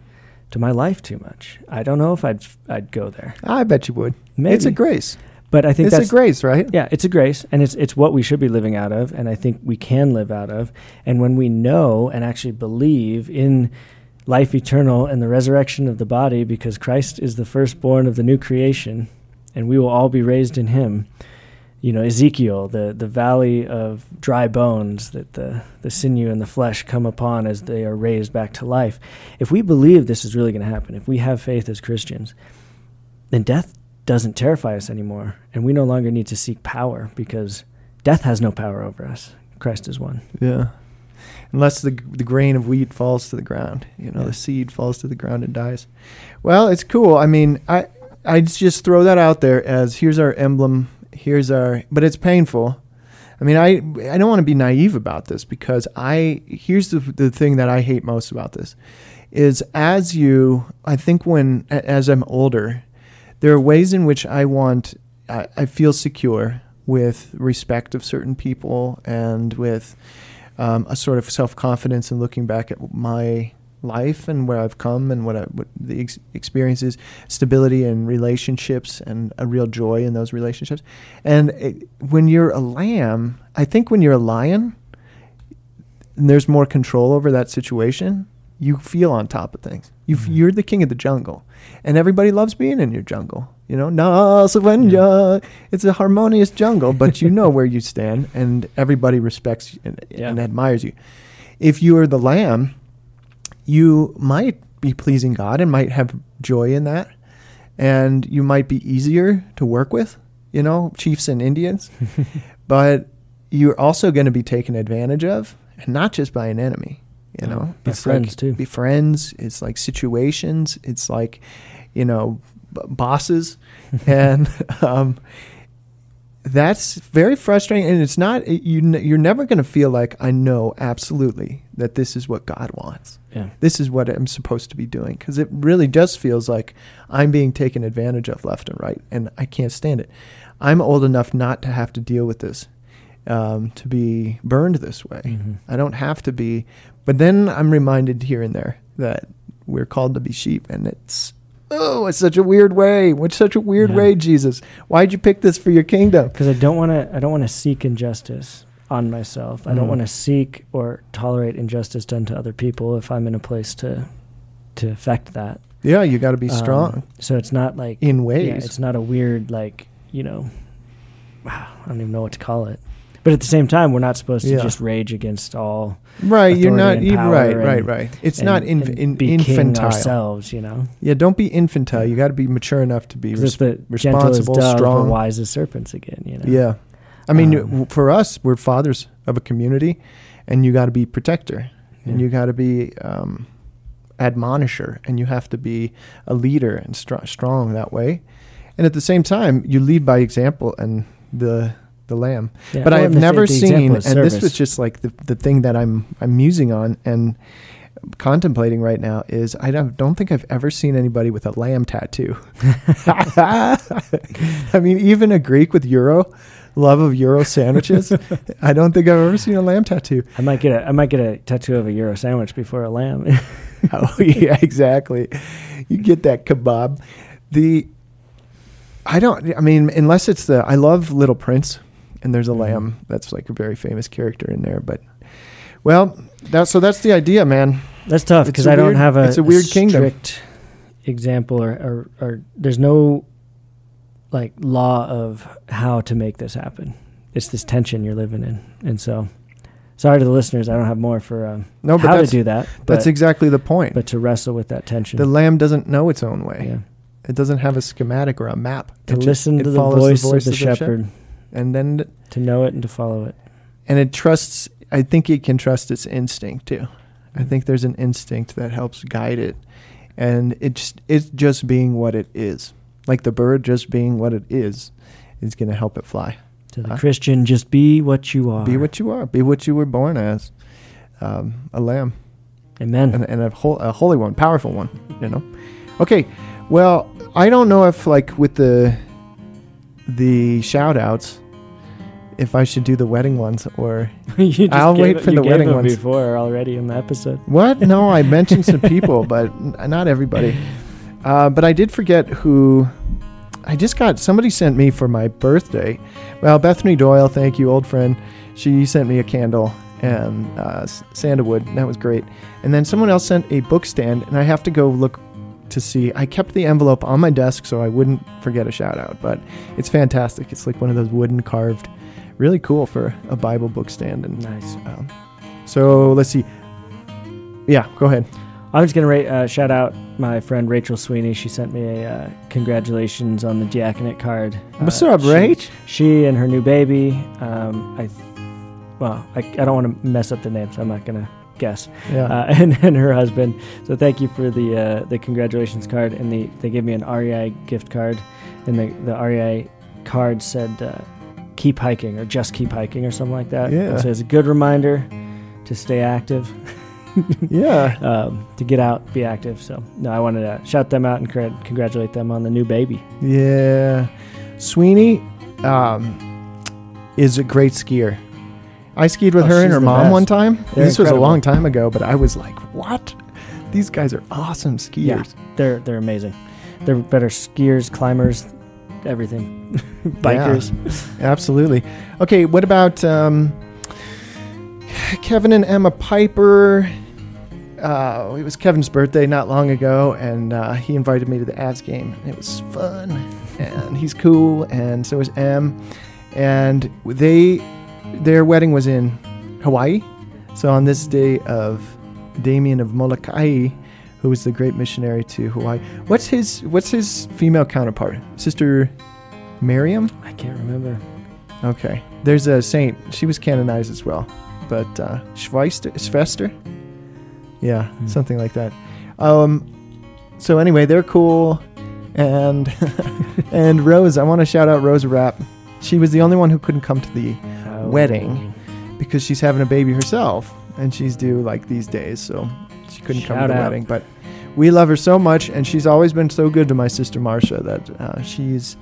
to my life too much. I don't know if I'd I'd go there. I bet you would. Maybe. It's a grace. But I think It's that's a grace, right? Yeah, it's a grace, and it's it's what we should be living out of, and I think we can live out of. And when we know and actually believe in life eternal and the resurrection of the body, because Christ is the firstborn of the new creation, and we will all be raised in Him. You know, Ezekiel, the the valley of dry bones that the the sinew and the flesh come upon as they are raised back to life. If we believe this is really going to happen, if we have faith as Christians, then death doesn't terrify us anymore, and we no longer need to seek power because death has no power over us. Christ is one. Yeah. Unless the the grain of wheat falls to the ground, you know, Yeah. the seed falls to the ground and dies. Well, it's cool. I mean, I I just throw that out there as here's our emblem, here's our but it's painful. I mean, I I don't want to be naive about this because I here's the the thing that I hate most about this is as you I think when as I'm older, there are ways in which I want I, I feel secure with respect of certain people and with um, a sort of self confidence in looking back at my life and where I've come and what, I, what the ex- experiences, stability and relationships, and a real joy in those relationships. And it, when you're a lamb, I think when you're a lion, there's more control over that situation. You feel on top of things. You, Mhm. You're the king of the jungle, and everybody loves being in your jungle. You know, no, Savenja. It's a harmonious jungle, but you know where you stand, and everybody respects and, Yeah. and admires you. If you are the lamb, you might be pleasing God and might have joy in that, and you might be easier to work with. You know, chiefs and Indians, but you're also going to be taken advantage of, and not just by an enemy. You know, by friends, like, too. Be friends. It's like situations. It's like, you know, b- bosses, and um, that's very frustrating. And it's not you. n- You're never going to feel like I know absolutely that this is what God wants. Yeah. This is what I'm supposed to be doing because it really just feels like I'm being taken advantage of left and right, and I can't stand it. I'm old enough not to have to deal with this, um, to be burned this way. Mhm. I don't have to be. But then I'm reminded here and there that we're called to be sheep, and it's oh, it's such a weird way. What's such a weird Yeah. way, Jesus? Why'd you pick this for your kingdom? because I don't want to. I don't want to seek injustice on myself. I don't Mm. want to seek or tolerate injustice done to other people if I'm in a place to to affect that. Yeah, you got to be Um, strong so it's not like in yeah, ways. it's not a weird like you know. Wow, I don't even know what to call it. But at the same time, we're not supposed to Yeah. just rage against all. right, you're not. You, right, right, and- right. It's and- not in, in, be king infantile. ourselves, you know. Yeah, don't be infantile. You got to be mature enough to be res- responsible, doves, but strong. wise as serpents again. You know. Yeah. I mean, Um, for us, we're fathers of a community, and you got to be protector, and you got to be um, admonisher, and you have to be a leader and str- strong that way. And at the same time, you lead by example and the the lamb. Yeah, but I've the- never the seen, and is this was just like the the thing that I'm I'm musing on and contemplating right now is I don't, don't think I've ever seen anybody with a lamb tattoo. I mean, even a Greek with euro love of gyro sandwiches. I don't think I've ever seen a lamb tattoo. I might get a I might get a tattoo of a gyro sandwich before a lamb. Oh yeah, exactly. You get that kebab. The I don't. I mean, unless it's the I love Little Prince, and there's a Mhm. lamb that's like a very famous character in there. But well, that's so that's the idea, man. That's tough because a I don't have a, it's a weird kingdom. strict example or, or or there's no like law of how to make this happen. It's this tension you're living in, and so sorry to the listeners, I don't have more for um, No, but how to do that. that's but, exactly the point. but to wrestle with that tension. the lamb doesn't know its own way. yeah. It doesn't have a schematic or a map. To It listen it to the follows voice, of the shepherd, and then to know it and to follow it. and it trusts i think it can trust its instinct too. I think there's an instinct that helps guide it. And it's it's just being what it is. Like the bird just being what it is is going to help it fly. To the Huh? Christian, just be what you are. be what you are. Be what you were born as. Um, a lamb. Amen. and, and a, a holy one powerful one you know? Okay well i don't know if like with the the shout outs if i should do the wedding ones or you just I'll gave wait for the wedding ones. before already in the episode. What? No, I mentioned some people, but not everybody. Uh, but I did forget who. I just got somebody sent me for my birthday. Well, Bethany Doyle, thank you, old friend. She sent me a candle and uh, sandalwood. And that was great. And then someone else sent a book stand, and I have to go look to see. I kept the envelope on my desk so I wouldn't forget a shout out. But it's fantastic. It's like one of those wooden carved, really cool for a Bible book stand. And Nice. um, so let's see. Yeah, go ahead. I was gonna ra- uh, shout out my friend Rachel Sweeney. She sent me a uh, congratulations on the diaconate card. What's Uh, up, she- Rach? She and her new baby. Um, I, th- well, I, I don't want to mess up the names. I'm not gonna guess. Yeah. Uh, and and her husband. So thank you for the uh, the congratulations card. And the they gave me an REI gift card, and the the REI card said uh, "Keep hiking" or "Just keep hiking" or something like that. Yeah. So it's a good reminder to stay active. yeah. um, to get out, be active. So no, I wanted to shout them out and congr- congratulate them on the new baby. Yeah. Sweeney um, is a great skier. I skied with Oh, her and her mom best. one time. They're this was a long time ago, but I was like, "What? These guys are awesome Yeah. skiers." They're they're amazing. They're better skiers, climbers, everything. Bikers. Absolutely. Okay, what about um, Kevin and Emma Piper? Uh, it was Kevin's birthday not long ago, and uh, he invited me to the Avs game. It was fun, and he's cool, and so is Em. And they, their wedding was in Hawaii. So on this day of Damien of Molokai, who was the great missionary to Hawaii, what's his what's his female counterpart? Sister Miriam. I can't remember. Okay. There's a saint. She was canonized as well. But uh Schweister, Schwester? Yeah, Hmm. something like that. Um so anyway, they're cool and and Rose, I want to shout out Rose Rapp. She was the only one who couldn't come to the. Wedding. because she's having a baby herself and she's due like these days, so she couldn't come to the out. wedding. But we love her so much, and she's always been so good to my sister Marcia that uh, she's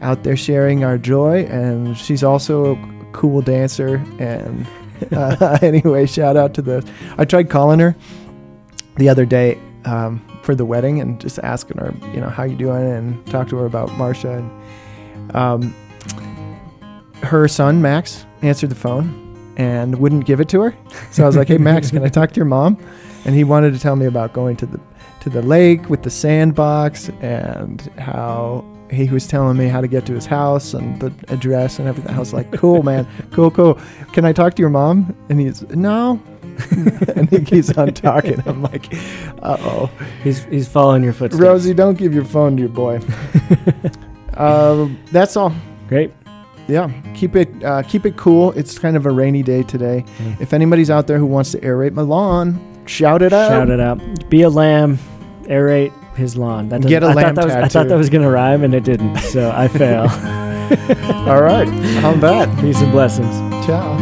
out there sharing our joy, and she's also a cool dancer. And uh, anyway, shout out to the. I tried calling her the other day um, for the wedding and just asking her, you know, how you doing, and talk to her about Marcia and. Um, her son Max answered the phone and wouldn't give it to her. So I was like, "Hey Max, can I talk to your mom?" And he wanted to tell me about going to the to the lake with the sandbox and how he was telling me how to get to his house and the address and everything. I was like, "Cool, man, cool, cool. Can I talk to your mom?" And he's no. and he keeps on talking. I'm like, "Uh oh, He's he's following your footsteps. Rosie, don't give your phone to your boy." um, that's all Great. Yeah keep it uh, keep it cool it's kind of a rainy day today Mm. if anybody's out there who wants to aerate my lawn shout it out Shout it out. Be a lamb. Aerate his lawn. That Get a I lamb thought that was, I thought that was gonna rhyme and it didn't. So I fail. all right on that Peace and blessings. ciao